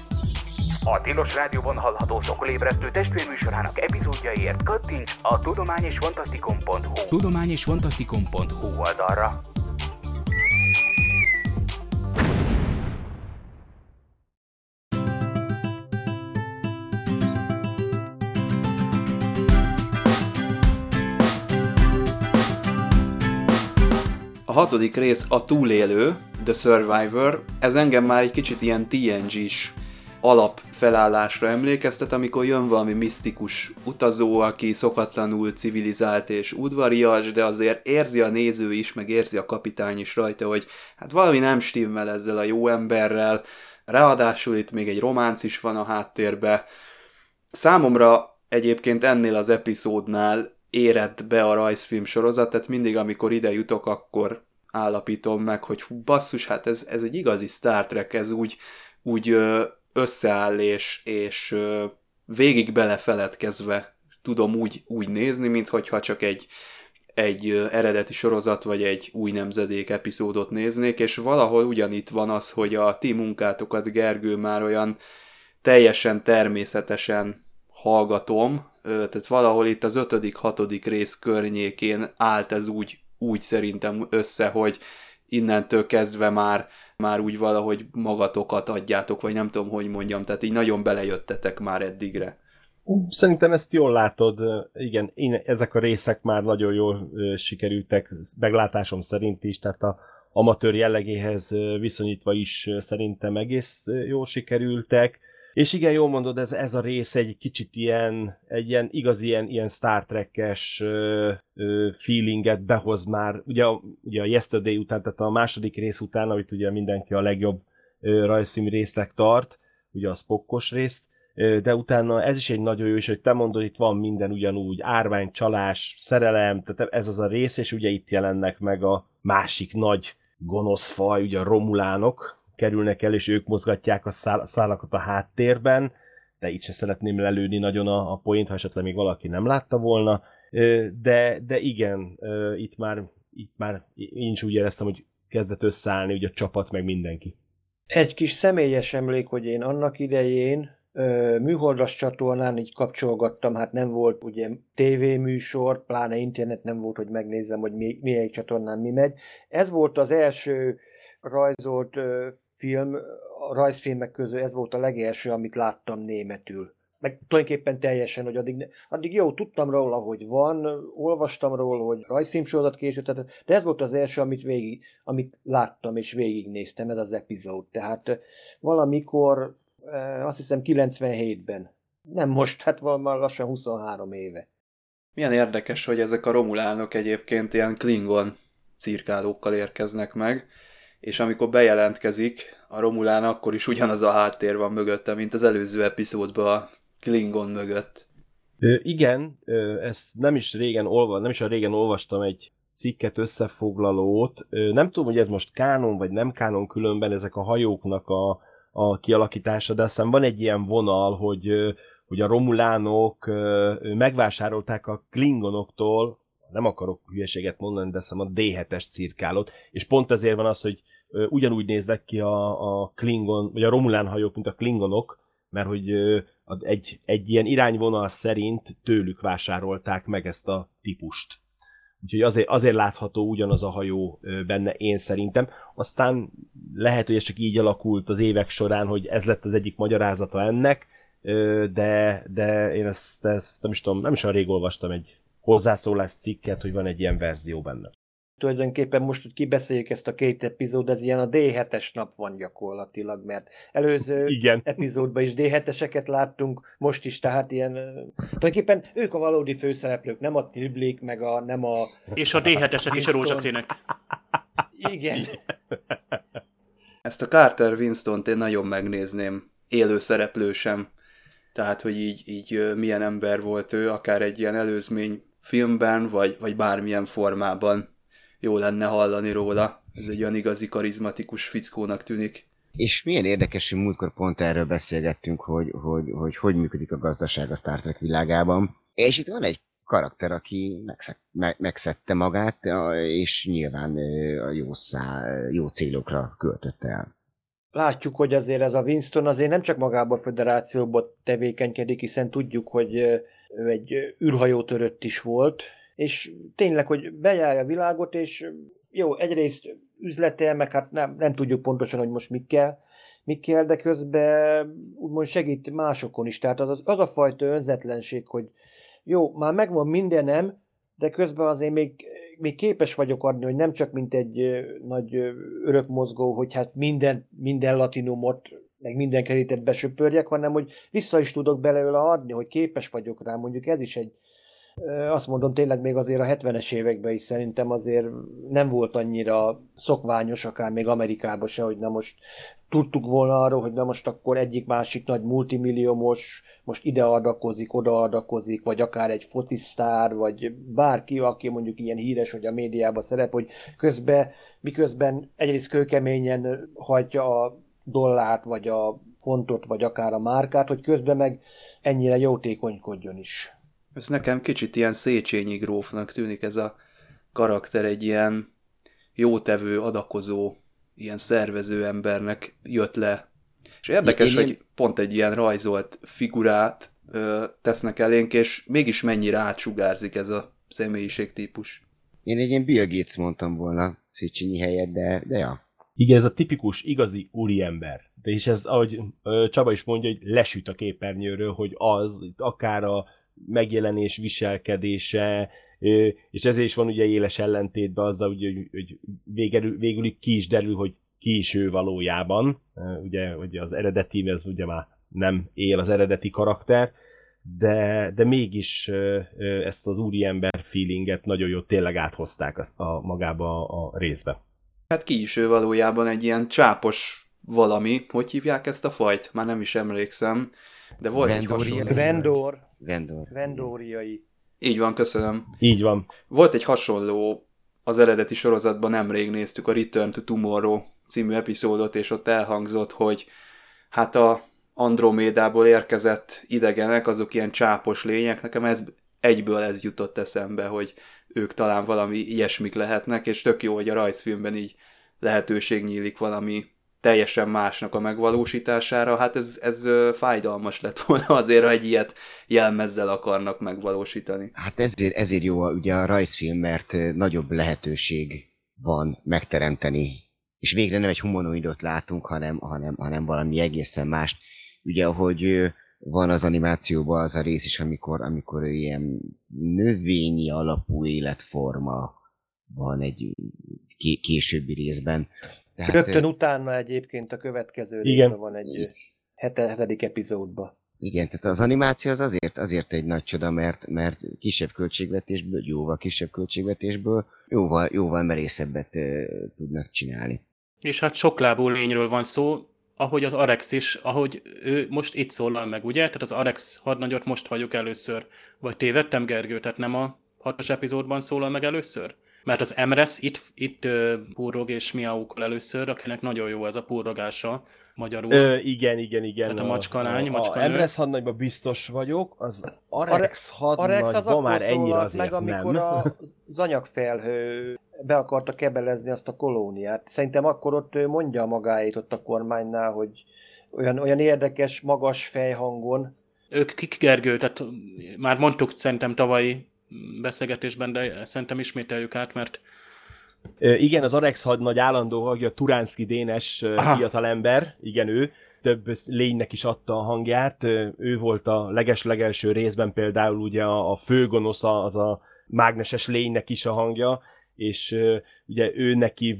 A Tilos Rádióban hallható szokolébresztő testvérműsorának epizódjaiért kattints a Tudomány és fantasztikum.hu oldalra. A hatodik rész a túlélő, The Survivor, ez engem már egy kicsit ilyen TNG-s alapfelállásra emlékeztet, amikor jön valami misztikus utazó, aki szokatlanul civilizált és udvarias, de azért érzi a néző is, meg érzi a kapitány is rajta, hogy hát valami nem stimmel ezzel a jó emberrel, ráadásul itt még egy románc is van a háttérbe. Számomra egyébként ennél az epizódnál érett be a rajzfilm sorozat, tehát mindig, amikor ide jutok, akkor állapítom meg, hogy hú, basszus, hát ez, ez egy igazi Star Trek, ez úgy, úgy összeáll, és, és végig belefeledkezve tudom úgy, úgy nézni, mintha csak egy, egy eredeti sorozat, vagy egy új nemzedék epizódot néznék, és valahol ugyanitt van az, hogy a ti munkátokat, Gergő, már olyan teljesen természetesen hallgatom, tehát valahol itt az ötödik, hatodik rész környékén állt ez úgy, úgy szerintem össze, hogy innentől kezdve már, már úgy valahogy magatokat adjátok, vagy nem tudom, hogy mondjam, tehát így nagyon belejöttetek már eddigre. Szerintem ezt jól látod, igen, én, ezek a részek már nagyon jól sikerültek, meglátásom szerint is, tehát a amatőr jellegéhez viszonyítva is szerintem egész jól sikerültek. És igen, jól mondod, ez, ez a rész egy kicsit ilyen, egy ilyen igazi ilyen, ilyen Star Trek-es ö, ö, feelinget behoz már, ugye, ugye a Yesterday után, tehát a második rész után, amit ugye mindenki a legjobb ö, rajzfilm résznek tart, ugye a Spockos részt, Ö, de utána ez is egy nagyon jó, és hogy te mondod, itt van minden ugyanúgy, árvány, csalás, szerelem, tehát ez az a rész, és ugye itt jelennek meg a másik nagy gonosz faj, ugye a romulánok kerülnek el, és ők mozgatják a szál, szálakat a háttérben, de itt se szeretném lelőni nagyon a, a point, ha esetleg még valaki nem látta volna, de, de igen, itt már, itt már én is úgy éreztem, hogy kezdett összeállni ugye a csapat, meg mindenki. Egy kis személyes emlék, hogy én annak idején műholdas csatornán így kapcsolgattam, hát nem volt ugye tévéműsor, pláne internet nem volt, hogy megnézzem, hogy mi, milyen csatornán mi megy. Ez volt az első rajzolt film, a rajzfilmek közül ez volt a legelső, amit láttam németül. Meg tulajdonképpen teljesen, hogy addig, ne- addig jó, tudtam róla, hogy van, olvastam róla, hogy rajzfilmsorozat készült, tehát- de ez volt az első, amit végig, amit láttam és végignéztem, ez az epizód. Tehát valamikor, azt hiszem 97-ben Nem most, hát van már lassan 23 éve. Milyen érdekes, hogy ezek a romulánok egyébként ilyen klingon cirkálókkal érkeznek meg, és amikor bejelentkezik a romulán, akkor is ugyanaz a háttér van mögötte, mint az előző epizódban a klingon mögött. Igen, ö, ezt nem is régen olva, nem is a régen olvastam egy cikket, összefoglalót. Nem tudom, hogy ez most kánon vagy nem kánon különben ezek a hajóknak a, a kialakítása, de aztán van egy ilyen vonal, hogy, hogy a romulánok megvásárolták a klingonoktól, nem akarok hülyeséget mondani, de hiszem a D7-es cirkálót, és pont ezért van az, hogy ugyanúgy néznek ki a, a klingon, vagy a romulán hajók, mint a klingonok, mert hogy egy, egy ilyen irányvonal szerint tőlük vásárolták meg ezt a típust. Úgyhogy azért, azért látható ugyanaz a hajó benne, én szerintem. Aztán lehet, hogy ez csak így alakult az évek során, hogy ez lett az egyik magyarázata ennek, de, de én ezt, ezt nem is tudom, nem is olyan rég olvastam egy hozzászólás cikket, hogy van egy ilyen verzió benne. Tulajdonképpen most, hogy kibeszéljük ezt a két epizód, ez ilyen a D7-es nap van gyakorlatilag, mert előző Igen. epizódban is D7-eseket láttunk, most is, tehát ilyen, tulajdonképpen ők a valódi főszereplők, nem a Triblik, meg a, nem a... És a D7-esek is a Winston. rózsaszínek. Igen. Ezt a Carter Winston-t én nagyon megnézném, élő szereplősem. Tehát, hogy így, így milyen ember volt ő, akár egy ilyen előzmény filmben, vagy, vagy bármilyen formában. Jó lenne hallani róla. Ez egy olyan igazi karizmatikus fickónak tűnik. És milyen érdekes, hogy múltkor pont erről beszélgettünk, hogy hogy, hogy, hogy működik a gazdaság a Star Trek világában. És itt van egy karakter, aki megszek, me, megszedte magát, és nyilván a jó, szá, jó célokra költötte el. Látjuk, hogy azért ez a Winston azért nem csak magában a föderációban tevékenykedik, hiszen tudjuk, hogy ő egy űrhajótörött is volt, és tényleg, hogy bejárja a világot, és jó, egyrészt üzletel, meg hát nem, nem tudjuk pontosan, hogy most mi kell, mi kell, de közben úgymond segít másokon is. Tehát az, az, az a fajta önzetlenség, hogy jó, már megvan mindenem, de közben azért még, még képes vagyok adni, hogy nem csak mint egy nagy örökmozgó, hogy hát minden, minden latinumot, meg minden kerítet besöpörjek, hanem hogy vissza is tudok belőle adni, hogy képes vagyok rá. Mondjuk ez is egy, azt mondom tényleg még azért a 70-es években is szerintem azért nem volt annyira szokványos, akár még Amerikában se, hogy na most tudtuk volna arról, hogy na most akkor egyik-másik nagy multimilliómos most ide adakozik, oda adakozik, vagy akár egy focisztár, vagy bárki, aki mondjuk ilyen híres, hogy a médiában szerep, hogy közben, miközben egyrészt kőkeményen hajtja a dollárt, vagy a fontot, vagy akár a márkát, hogy közben meg ennyire jótékonykodjon is. Ez nekem kicsit ilyen Széchenyi grófnak tűnik ez a karakter, egy ilyen jótevő, adakozó, ilyen szervező embernek jött le. És érdekes, Én- én- hogy pont egy ilyen rajzolt figurát ö, tesznek elénk, és mégis mennyire átsugárzik ez a személyiségtípus. Én egy ilyen Bill Gates mondtam volna Széchenyi helyett, de, de ja. Igen, ez a tipikus, igazi úriember. De és ez, ahogy Csaba is mondja, hogy lesüt a képernyőről, hogy az, akár a megjelenés viselkedése, és ezért is van ugye éles ellentétben azzal, ugye, hogy, hogy végül, végül ki is derül, hogy ki is ő valójában. Ugye, hogy az eredeti, ez ugye már nem él az eredeti karakter, de, de mégis ezt az úriember feelinget nagyon jó tényleg áthozták azt a, magába a, a részbe. Hát ki is ő valójában egy ilyen csápos valami, hogy hívják ezt a fajt? Már nem is emlékszem, de volt egy Vendoriai? hasonló. Vendor, Vendor. vendóriai. Így van, köszönöm. Így van. Volt egy hasonló, az eredeti sorozatban nemrég néztük a Return to Tomorrow című epizódot, és ott elhangzott, hogy hát a Andromédából érkezett idegenek, azok ilyen csápos lények, nekem ez egyből ez jutott eszembe, hogy ők talán valami ilyesmik lehetnek, és tök jó, hogy a rajzfilmben így lehetőség nyílik valami teljesen másnak a megvalósítására, hát ez, ez fájdalmas lett volna azért, ha egy ilyet jelmezzel akarnak megvalósítani. Hát ezért, ezért jó a- ugye a rajzfilm, mert nagyobb lehetőség van megteremteni, és végre nem egy humanoidot látunk, hanem, hanem, hanem valami egészen mást. Ugye, ahogy van az animációban az a rész is, amikor, amikor ilyen növényi alapú életforma van egy ké- későbbi részben. Tehát, Rögtön utána egyébként a következő Igen. van egy hete- hetedik epizódban. Igen, tehát az animáció az azért, azért egy nagy csoda, mert, mert kisebb költségvetésből, jóval kisebb költségvetésből jóval, jóval merészebbet uh, tudnak csinálni. És hát soklábú lényről van szó, ahogy az Arex is, ahogy ő most itt szólal meg, ugye? Tehát az Arex hadnagyot most halljuk először. Vagy tévedtem, Gergő? Tehát nem a hatos epizódban szólal meg először? Mert az Emres itt, itt purrog és miaukol először, akinek nagyon jó ez a purrogása magyarul. Ö, igen, igen, igen. Tehát a macskalány, a, macskanő. A Emresz hadnagyban biztos vagyok, az Arex hadnagyban már ennyire azért meg, amikor nem. a, az anyagfelhő be akarta kebelezni azt a kolóniát. Szerintem akkor ott ő mondja magáét ott a kormánynál, hogy olyan, olyan érdekes, magas fejhangon. Ők kik Gergő, tehát már mondtuk szerintem tavalyi beszélgetésben, de szerintem ismételjük át, mert igen, az Arex hadnagy állandó hangja Turánszki Dénes Aha. fiatalember, igen ő, több lénynek is adta a hangját, ő volt a leges-legelső részben például ugye a, a főgonosza, az a mágneses lénynek is a hangja, és ugye ő neki,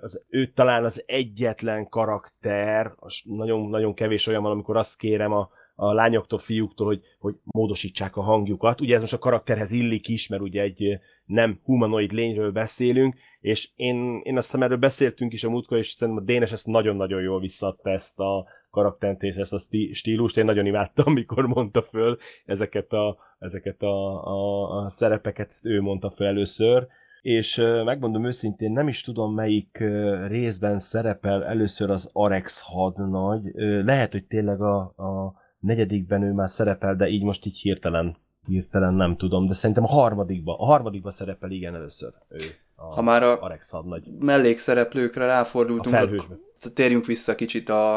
az, ő talán az egyetlen karakter, az nagyon, nagyon kevés olyan van, amikor azt kérem a, a lányoktól, fiúktól, hogy, hogy módosítsák a hangjukat. Ugye ez most a karakterhez illik is, mert ugye egy nem humanoid lényről beszélünk, és én, én azt hiszem erről beszéltünk is a múltkor, és szerintem a Dénes ezt nagyon-nagyon jól visszadta ezt a karaktert és ezt a stí- stílust. Én nagyon imádtam, amikor mondta föl ezeket a, ezeket a, a, a szerepeket, ezt ő mondta föl először. És megmondom őszintén, nem is tudom melyik részben szerepel először az Arex hadnagy. Lehet, hogy tényleg a, a negyedikben ő már szerepel, de így most így hirtelen, hirtelen nem tudom, de szerintem a harmadikban, a harmadikban szerepel igen először ő. A Ha már a Arex hadnagy. mellékszereplőkre ráfordultunk, A akkor térjünk vissza kicsit a,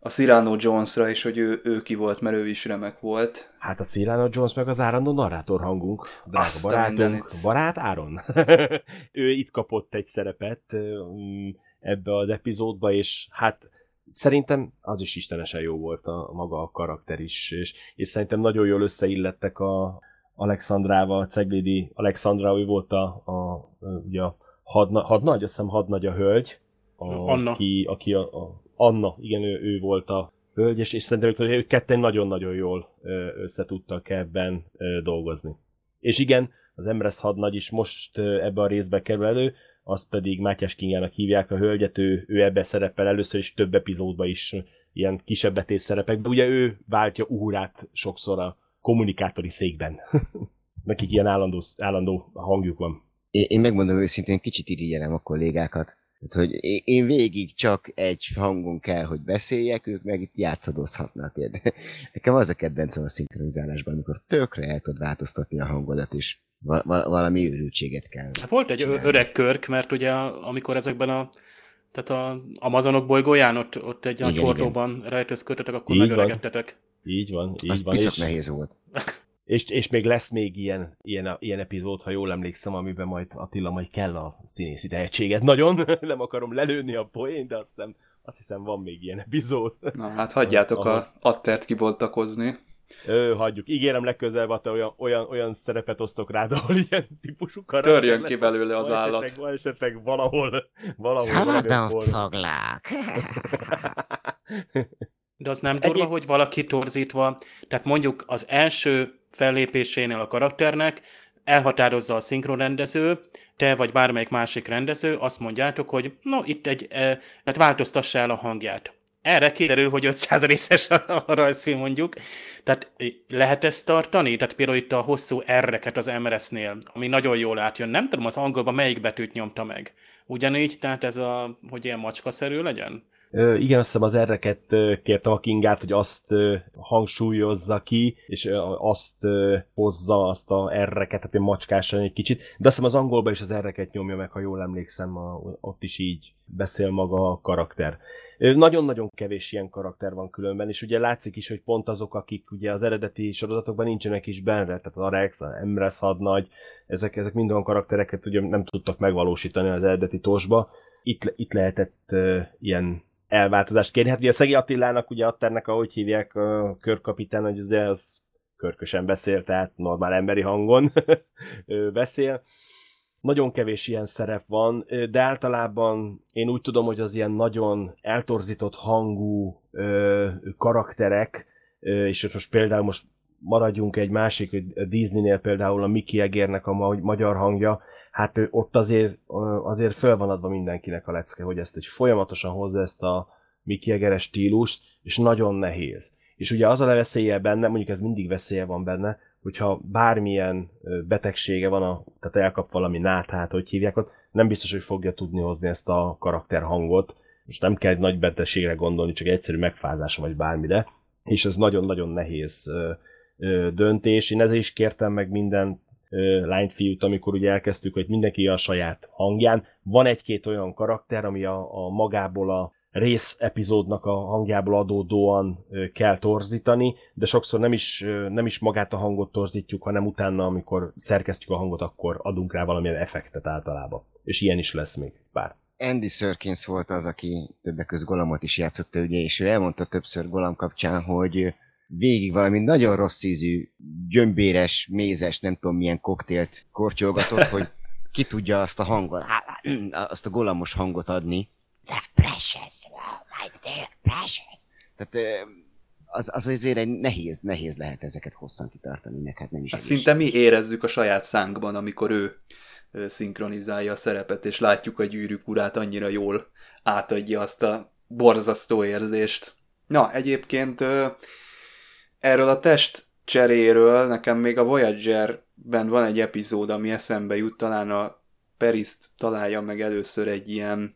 a Cyrano Jonesra, és hogy ő, ő ki volt, mert ő is remek volt. Hát a Cyrano Jones meg az állandó narrátor hangunk. Drága Azt barátunk, mindenit. barát Áron. ő itt kapott egy szerepet mm, ebbe az epizódba, és hát szerintem az is istenesen jó volt a, a maga a karakter is, és, és szerintem nagyon jól összeillettek a Alexandrával, Ceglédi Alexandra, ő volt a, a ugye a hadna, hadnagy, azt hiszem hadnagy a hölgy, a, Anna. Aki, aki a, a, Anna, igen, ő, ő volt a hölgy, és, és szerintem ők, ők ketten nagyon-nagyon jól összetudtak ebben dolgozni. És igen, az Emresz hadnagy is most ebbe a részbe kerül elő, azt pedig Mátyás Kingának hívják a hölgyet, ő, ő ebbe szerepel először is több epizódban is ilyen kisebb betés szerepekben. Ugye ő váltja Uhurát sokszor a kommunikátori székben. Nekik ilyen állandó, állandó hangjuk van. Én, én megmondom őszintén, kicsit irigyelem a kollégákat. Tehát, hogy én- én végig csak egy hangon kell, hogy beszéljek, ők meg itt játszadozhatnak. Érde? Nekem az a kedvencem a szinkronizálásban, amikor tökre el tudod változtatni a hangodat is. Val- val- valami őrültséget kell. Hát volt egy ö- öreg körk, mert ugye amikor ezekben a tehát a Amazonok bolygóján ott, ott egy nagy hordóban rejtőzködtetek, akkor Így van. megöregedtetek. Így van, így Az van. És, nehéz volt. és, és, még lesz még ilyen, ilyen, ilyen epizód, ha jól emlékszem, amiben majd Attila majd kell a színészi tehetséget. Nagyon nem akarom lelőni a poén, de azt hiszem, azt hiszem van még ilyen epizód. Na hát hagyjátok a attert kibontakozni. Ö, hagyjuk. Ígérem legközelebb, ha te olyan, olyan, olyan szerepet osztok rád, ahol ilyen típusú karakter Törjön lesz, ki belőle az állat. Esetleg, vagy esetleg valahol, valahol Szabadon foglak! De az nem durva, Egyéb- hogy valaki torzítva, tehát mondjuk az első fellépésénél a karakternek elhatározza a szinkronrendező, te vagy bármelyik másik rendező, azt mondjátok, hogy no, itt egy, e, tehát változtassa el a hangját. Erre kiderül, hogy 500 részes a a rajzfilm mondjuk. Tehát eh, lehet ezt tartani? Tehát például itt a hosszú R-eket az MRS-nél, ami nagyon jól átjön. Nem tudom, az angolban melyik betűt nyomta meg. Ugyanígy, tehát ez a, hogy ilyen macskaszerű legyen? Ö, igen, azt hiszem az erreket ö, kérte a Kingát, hogy azt hangsúlyozza ki, és azt hozza azt a erreket, tehát ilyen macskásan egy kicsit. De azt hiszem az angolban is az erreket nyomja meg, ha jól emlékszem, a, ott is így beszél maga a karakter. Nagyon-nagyon kevés ilyen karakter van különben, és ugye látszik is, hogy pont azok, akik ugye az eredeti sorozatokban nincsenek is benne, tehát az Arex, az Emres hadnagy, ezek, ezek mind olyan karaktereket ugye nem tudtak megvalósítani az eredeti tosba. Itt, itt lehetett uh, ilyen elváltozást kérni. Hát ugye a Szegi Attilának, ugye Atternek, ahogy hívják a körkapitán, hogy ugye az körkösen beszél, tehát normál emberi hangon beszél. Nagyon kevés ilyen szerep van, ö, de általában én úgy tudom, hogy az ilyen nagyon eltorzított hangú ö, karakterek, és most például most maradjunk egy másik, hogy Disneynél például a Mickey Egernek a magyar hangja, hát ott azért, azért föl van adva mindenkinek a lecke, hogy ezt egy folyamatosan hozza ezt a Mickey Egeres stílust, és nagyon nehéz. És ugye az a veszélye benne, mondjuk ez mindig veszélye van benne, hogyha bármilyen betegsége van, a, tehát elkap valami náthát, hogy hívják ott, nem biztos, hogy fogja tudni hozni ezt a karakterhangot. Most nem kell egy nagy betegségre gondolni, csak egyszerű megfázása vagy bármire. És ez nagyon-nagyon nehéz döntés. Én ezért is kértem meg minden lányt, fiút, amikor ugye elkezdtük, hogy mindenki a saját hangján. Van egy-két olyan karakter, ami a, a magából a rész epizódnak a hangjából adódóan kell torzítani, de sokszor nem is, nem is magát a hangot torzítjuk, hanem utána, amikor szerkesztjük a hangot, akkor adunk rá valamilyen effektet általában. És ilyen is lesz még pár. Andy Serkins volt az, aki többek között Golamot is játszotta, ugye, és ő elmondta többször Golam kapcsán, hogy végig valami nagyon rossz ízű, gyömbéres, mézes, nem tudom milyen koktélt kortyolgatott, hogy ki tudja azt a hangot, azt a golamos hangot adni. The precious, oh my dear precious. Tehát az, az azért egy nehéz, nehéz lehet ezeket hosszan kitartani, meg hát nem is. Hát szinte mi érezzük a saját szánkban, amikor ő, ő szinkronizálja a szerepet, és látjuk a gyűrűk urát annyira jól átadja azt a borzasztó érzést. Na, egyébként erről a test cseréről nekem még a Voyager-ben van egy epizód, ami eszembe jut, talán a Periszt találja meg először egy ilyen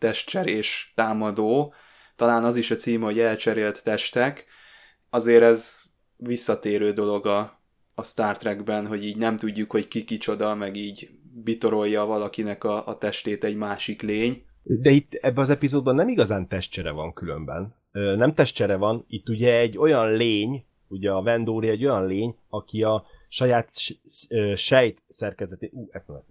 testcserés támadó, talán az is a címe, hogy elcserélt testek, azért ez visszatérő dolog a, a Star Trekben, hogy így nem tudjuk, hogy ki kicsoda, meg így bitorolja valakinek a, a testét egy másik lény. De itt ebben az epizódban nem igazán testcsere van különben. Nem testcsere van, itt ugye egy olyan lény, ugye a Vendori egy olyan lény, aki a saját sejt szerkezetét, ú, ezt nem ezt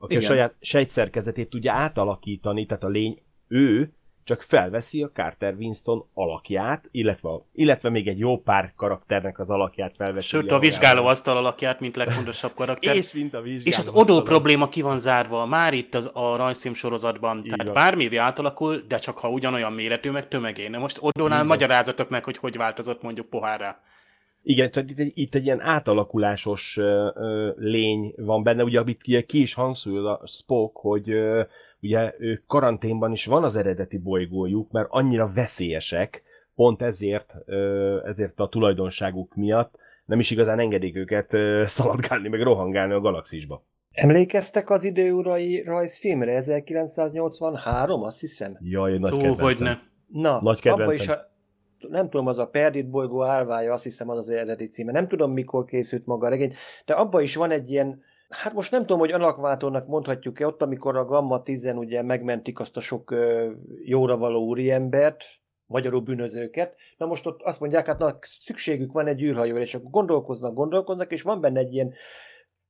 aki Igen. a saját sejt szerkezetét tudja átalakítani, tehát a lény ő csak felveszi a Carter Winston alakját, illetve, illetve még egy jó pár karakternek az alakját felveszi. Sőt, a vizsgálóasztal alakját, mint legfontosabb karakter. és mint a És az odó probléma ki van zárva már itt az, a rajzfilm sorozatban. Tehát van. bármivé átalakul, de csak ha ugyanolyan méretű, meg tömegé. Na most odónál magyarázatok meg, hogy hogy változott mondjuk pohárra. Igen, tehát itt egy, itt egy ilyen átalakulásos ö, ö, lény van benne, ugye, amit ki, ki is hangsúlyol a Spock, hogy ö, ugye ők karanténban is van az eredeti bolygójuk, mert annyira veszélyesek, pont ezért, ezért a tulajdonságuk miatt nem is igazán engedik őket szaladgálni, meg rohangálni a galaxisba. Emlékeztek az időurai rajzfilmre, 1983, azt hiszem? Jaj, nagy Ó, hogy ne. Na, nagy abba is a, nem tudom, az a Perdit bolygó álvája, azt hiszem az az eredeti címe. Nem tudom, mikor készült maga a regény, de abban is van egy ilyen Hát most nem tudom, hogy alakváltónak mondhatjuk-e ott, amikor a Gamma 10 ugye megmentik azt a sok jóra való úriembert, magyarul bűnözőket. Na most ott azt mondják, hát na, szükségük van egy űrhajóra, és akkor gondolkoznak, gondolkoznak, és van benne egy ilyen,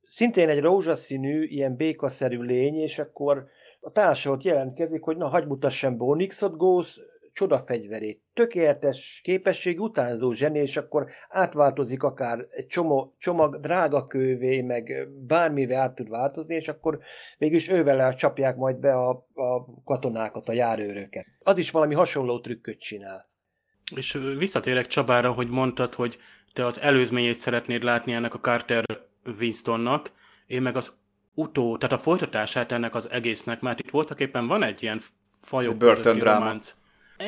szintén egy rózsaszínű, ilyen békaszerű lény, és akkor a társa jelentkezik, hogy na, hagyj mutassam be Onyxot, Gósz, csodafegyverét. Tökéletes képesség, utánzó zseni, és akkor átváltozik akár egy csomó, csomag drága kővé, meg bármivel át tud változni, és akkor mégis ővel csapják majd be a, a katonákat, a járőröket. Az is valami hasonló trükköt csinál. És visszatérek Csabára, hogy mondtad, hogy te az előzményét szeretnéd látni ennek a Carter Winstonnak, én meg az utó, tehát a folytatását ennek az egésznek, mert itt voltak éppen van egy ilyen fajok közötti románc.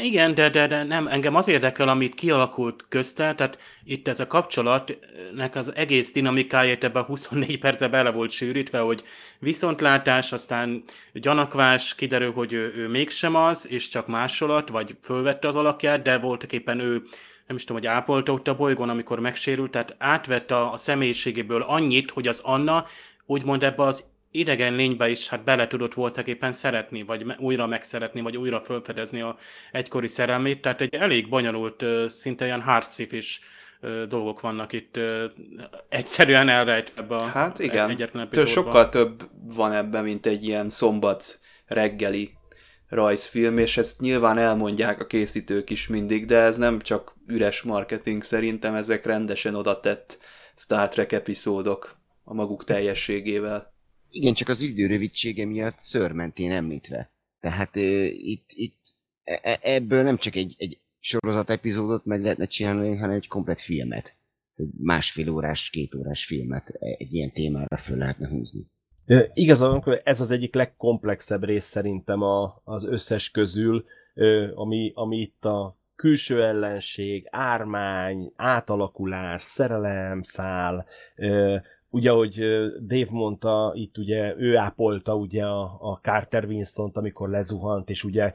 Igen, de, de, de nem, engem az érdekel, amit kialakult közte, tehát itt ez a kapcsolatnek az egész dinamikáját ebben a 24 percben bele volt sűrítve, hogy viszontlátás, aztán gyanakvás, kiderül, hogy ő, ő mégsem az, és csak másolat, vagy fölvette az alakját, de voltak éppen ő nem is tudom, hogy ápolta ott a bolygón, amikor megsérült, tehát átvette a, a személyiségéből annyit, hogy az Anna úgymond ebbe az idegen lénybe is hát bele tudott voltak éppen szeretni, vagy újra megszeretni, vagy újra felfedezni a egykori szerelmét, tehát egy elég bonyolult, szinte ilyen is dolgok vannak itt egyszerűen elrejt ebbe a Hát igen, egyetlen epizódban. sokkal több van ebben, mint egy ilyen szombat reggeli rajzfilm, és ezt nyilván elmondják a készítők is mindig, de ez nem csak üres marketing, szerintem ezek rendesen odatett Star Trek epizódok a maguk teljességével. Igen, csak az idő rövidsége miatt szörmentén említve. Tehát e, itt, itt e, e, ebből nem csak egy, egy sorozat epizódot meg lehetne csinálni, hanem egy komplet filmet. Másfél órás, két órás filmet egy ilyen témára föl lehetne húzni. Ö, Igazán, ez az egyik legkomplexebb rész szerintem a, az összes közül, ö, ami, ami itt a külső ellenség, ármány, átalakulás, szerelem, szál, ö, ugye, ahogy Dave mondta, itt ugye ő ápolta ugye a, a Carter Winston-t, amikor lezuhant, és ugye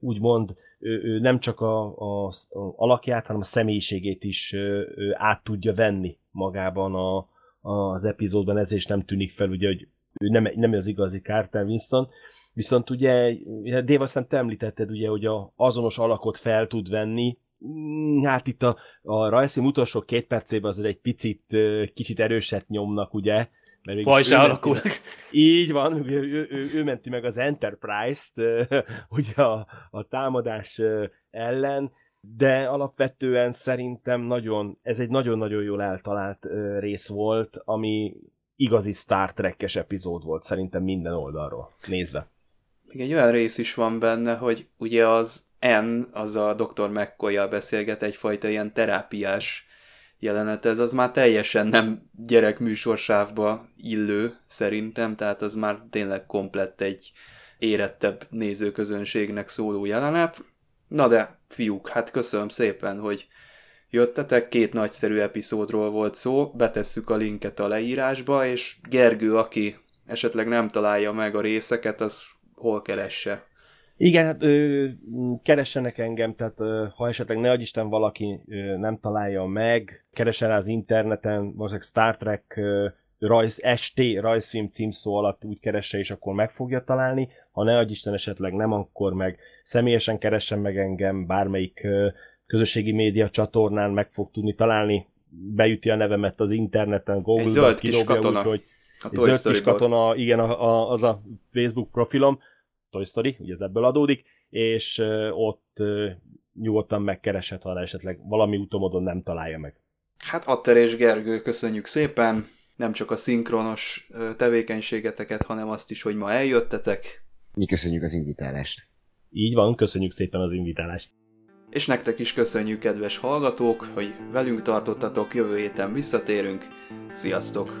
úgymond ő, ő nem csak a, a, a alakját, hanem a személyiségét is ö, át tudja venni magában a, az epizódban, ezért is nem tűnik fel, ugye, hogy ő nem, nem az igazi Carter Winston, viszont ugye, Dave azt te említetted, ugye, hogy a azonos alakot fel tud venni, hát itt a, a rajzfilm utolsó két percében azért egy picit, kicsit erőset nyomnak, ugye, mert Pajzsá ő menti alakul. meg- Így van, ugye, ő, ő, ő menti meg az Enterprise-t, ugye a, a támadás ellen, de alapvetően szerintem nagyon, ez egy nagyon-nagyon jól eltalált rész volt, ami igazi Star Trek-es epizód volt szerintem minden oldalról nézve. Még egy olyan rész is van benne, hogy ugye az N, az a Dr. mccoy beszélget egyfajta ilyen terápiás jelenet, ez az már teljesen nem gyerekműsorsávba illő szerintem, tehát az már tényleg komplett egy érettebb nézőközönségnek szóló jelenet. Na de, fiúk, hát köszönöm szépen, hogy jöttetek, két nagyszerű epizódról volt szó, betesszük a linket a leírásba, és Gergő, aki esetleg nem találja meg a részeket, az hol keresse? Igen, hát ö, keressenek engem, tehát ö, ha esetleg ne Isten valaki ö, nem találja meg, keressen rá az interneten, valószínűleg Star Trek ö, rajz, ST rajzfilm címszó alatt úgy keresse, és akkor meg fogja találni. Ha ne Isten esetleg nem, akkor meg személyesen keressen meg engem, bármelyik ö, közösségi média csatornán meg fog tudni találni, beüti a nevemet az interneten, Google-ba, Egy zöld kis kidobja, katona. úgyhogy- A Toy zöld kis katona, igen, a, a, az a Facebook profilom, Toy Story, ugye ez ebből adódik, és ott nyugodtan megkereshet, ha esetleg valami utomodon nem találja meg. Hát Atter és Gergő, köszönjük szépen, nem csak a szinkronos tevékenységeteket, hanem azt is, hogy ma eljöttetek, Mi köszönjük az invitálást. Így van, köszönjük szépen az invitálást. és nektek is köszönjük, kedves hallgatók, hogy velünk tartottatok, jövő héten visszatérünk. Sziasztok!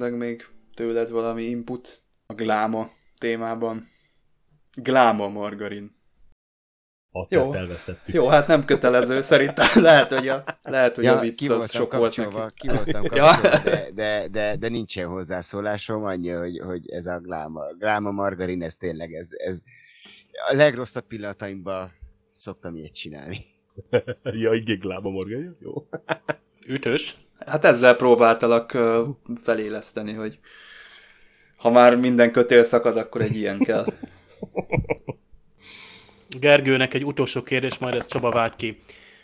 Esetleg még tőled valami input a gláma témában? Gláma margarin. Ott Jó. elvesztettük. Jó, hát nem kötelező, szerintem lehet, hogy a, lehet, hogy a vicc ki az sok volt neki. ki voltam Ja. de, de, de, de, nincsen hozzászólásom, annyi, hogy, hogy ez a gláma, gláma margarin, ez tényleg, ez, ez a legrosszabb pillanataimban szoktam ilyet csinálni. ja, igen, Glába Morgan, jó. Ütős. Hát ezzel próbáltalak feléleszteni, hogy ha már minden kötél szakad, akkor egy ilyen kell. Gergőnek egy utolsó kérdés, majd ezt Csaba vált ki.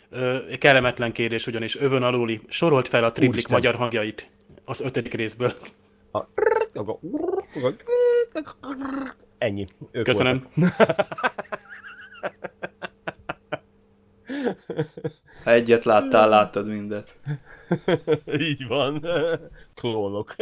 Ö, kellemetlen kérdés ugyanis, övön aluli. Sorolt fel a triplik Úristen. magyar hangjait az ötödik részből. Ennyi. Ők Köszönöm. Ha egyet láttál, láttad mindet. Voltak. Így van. Klónok.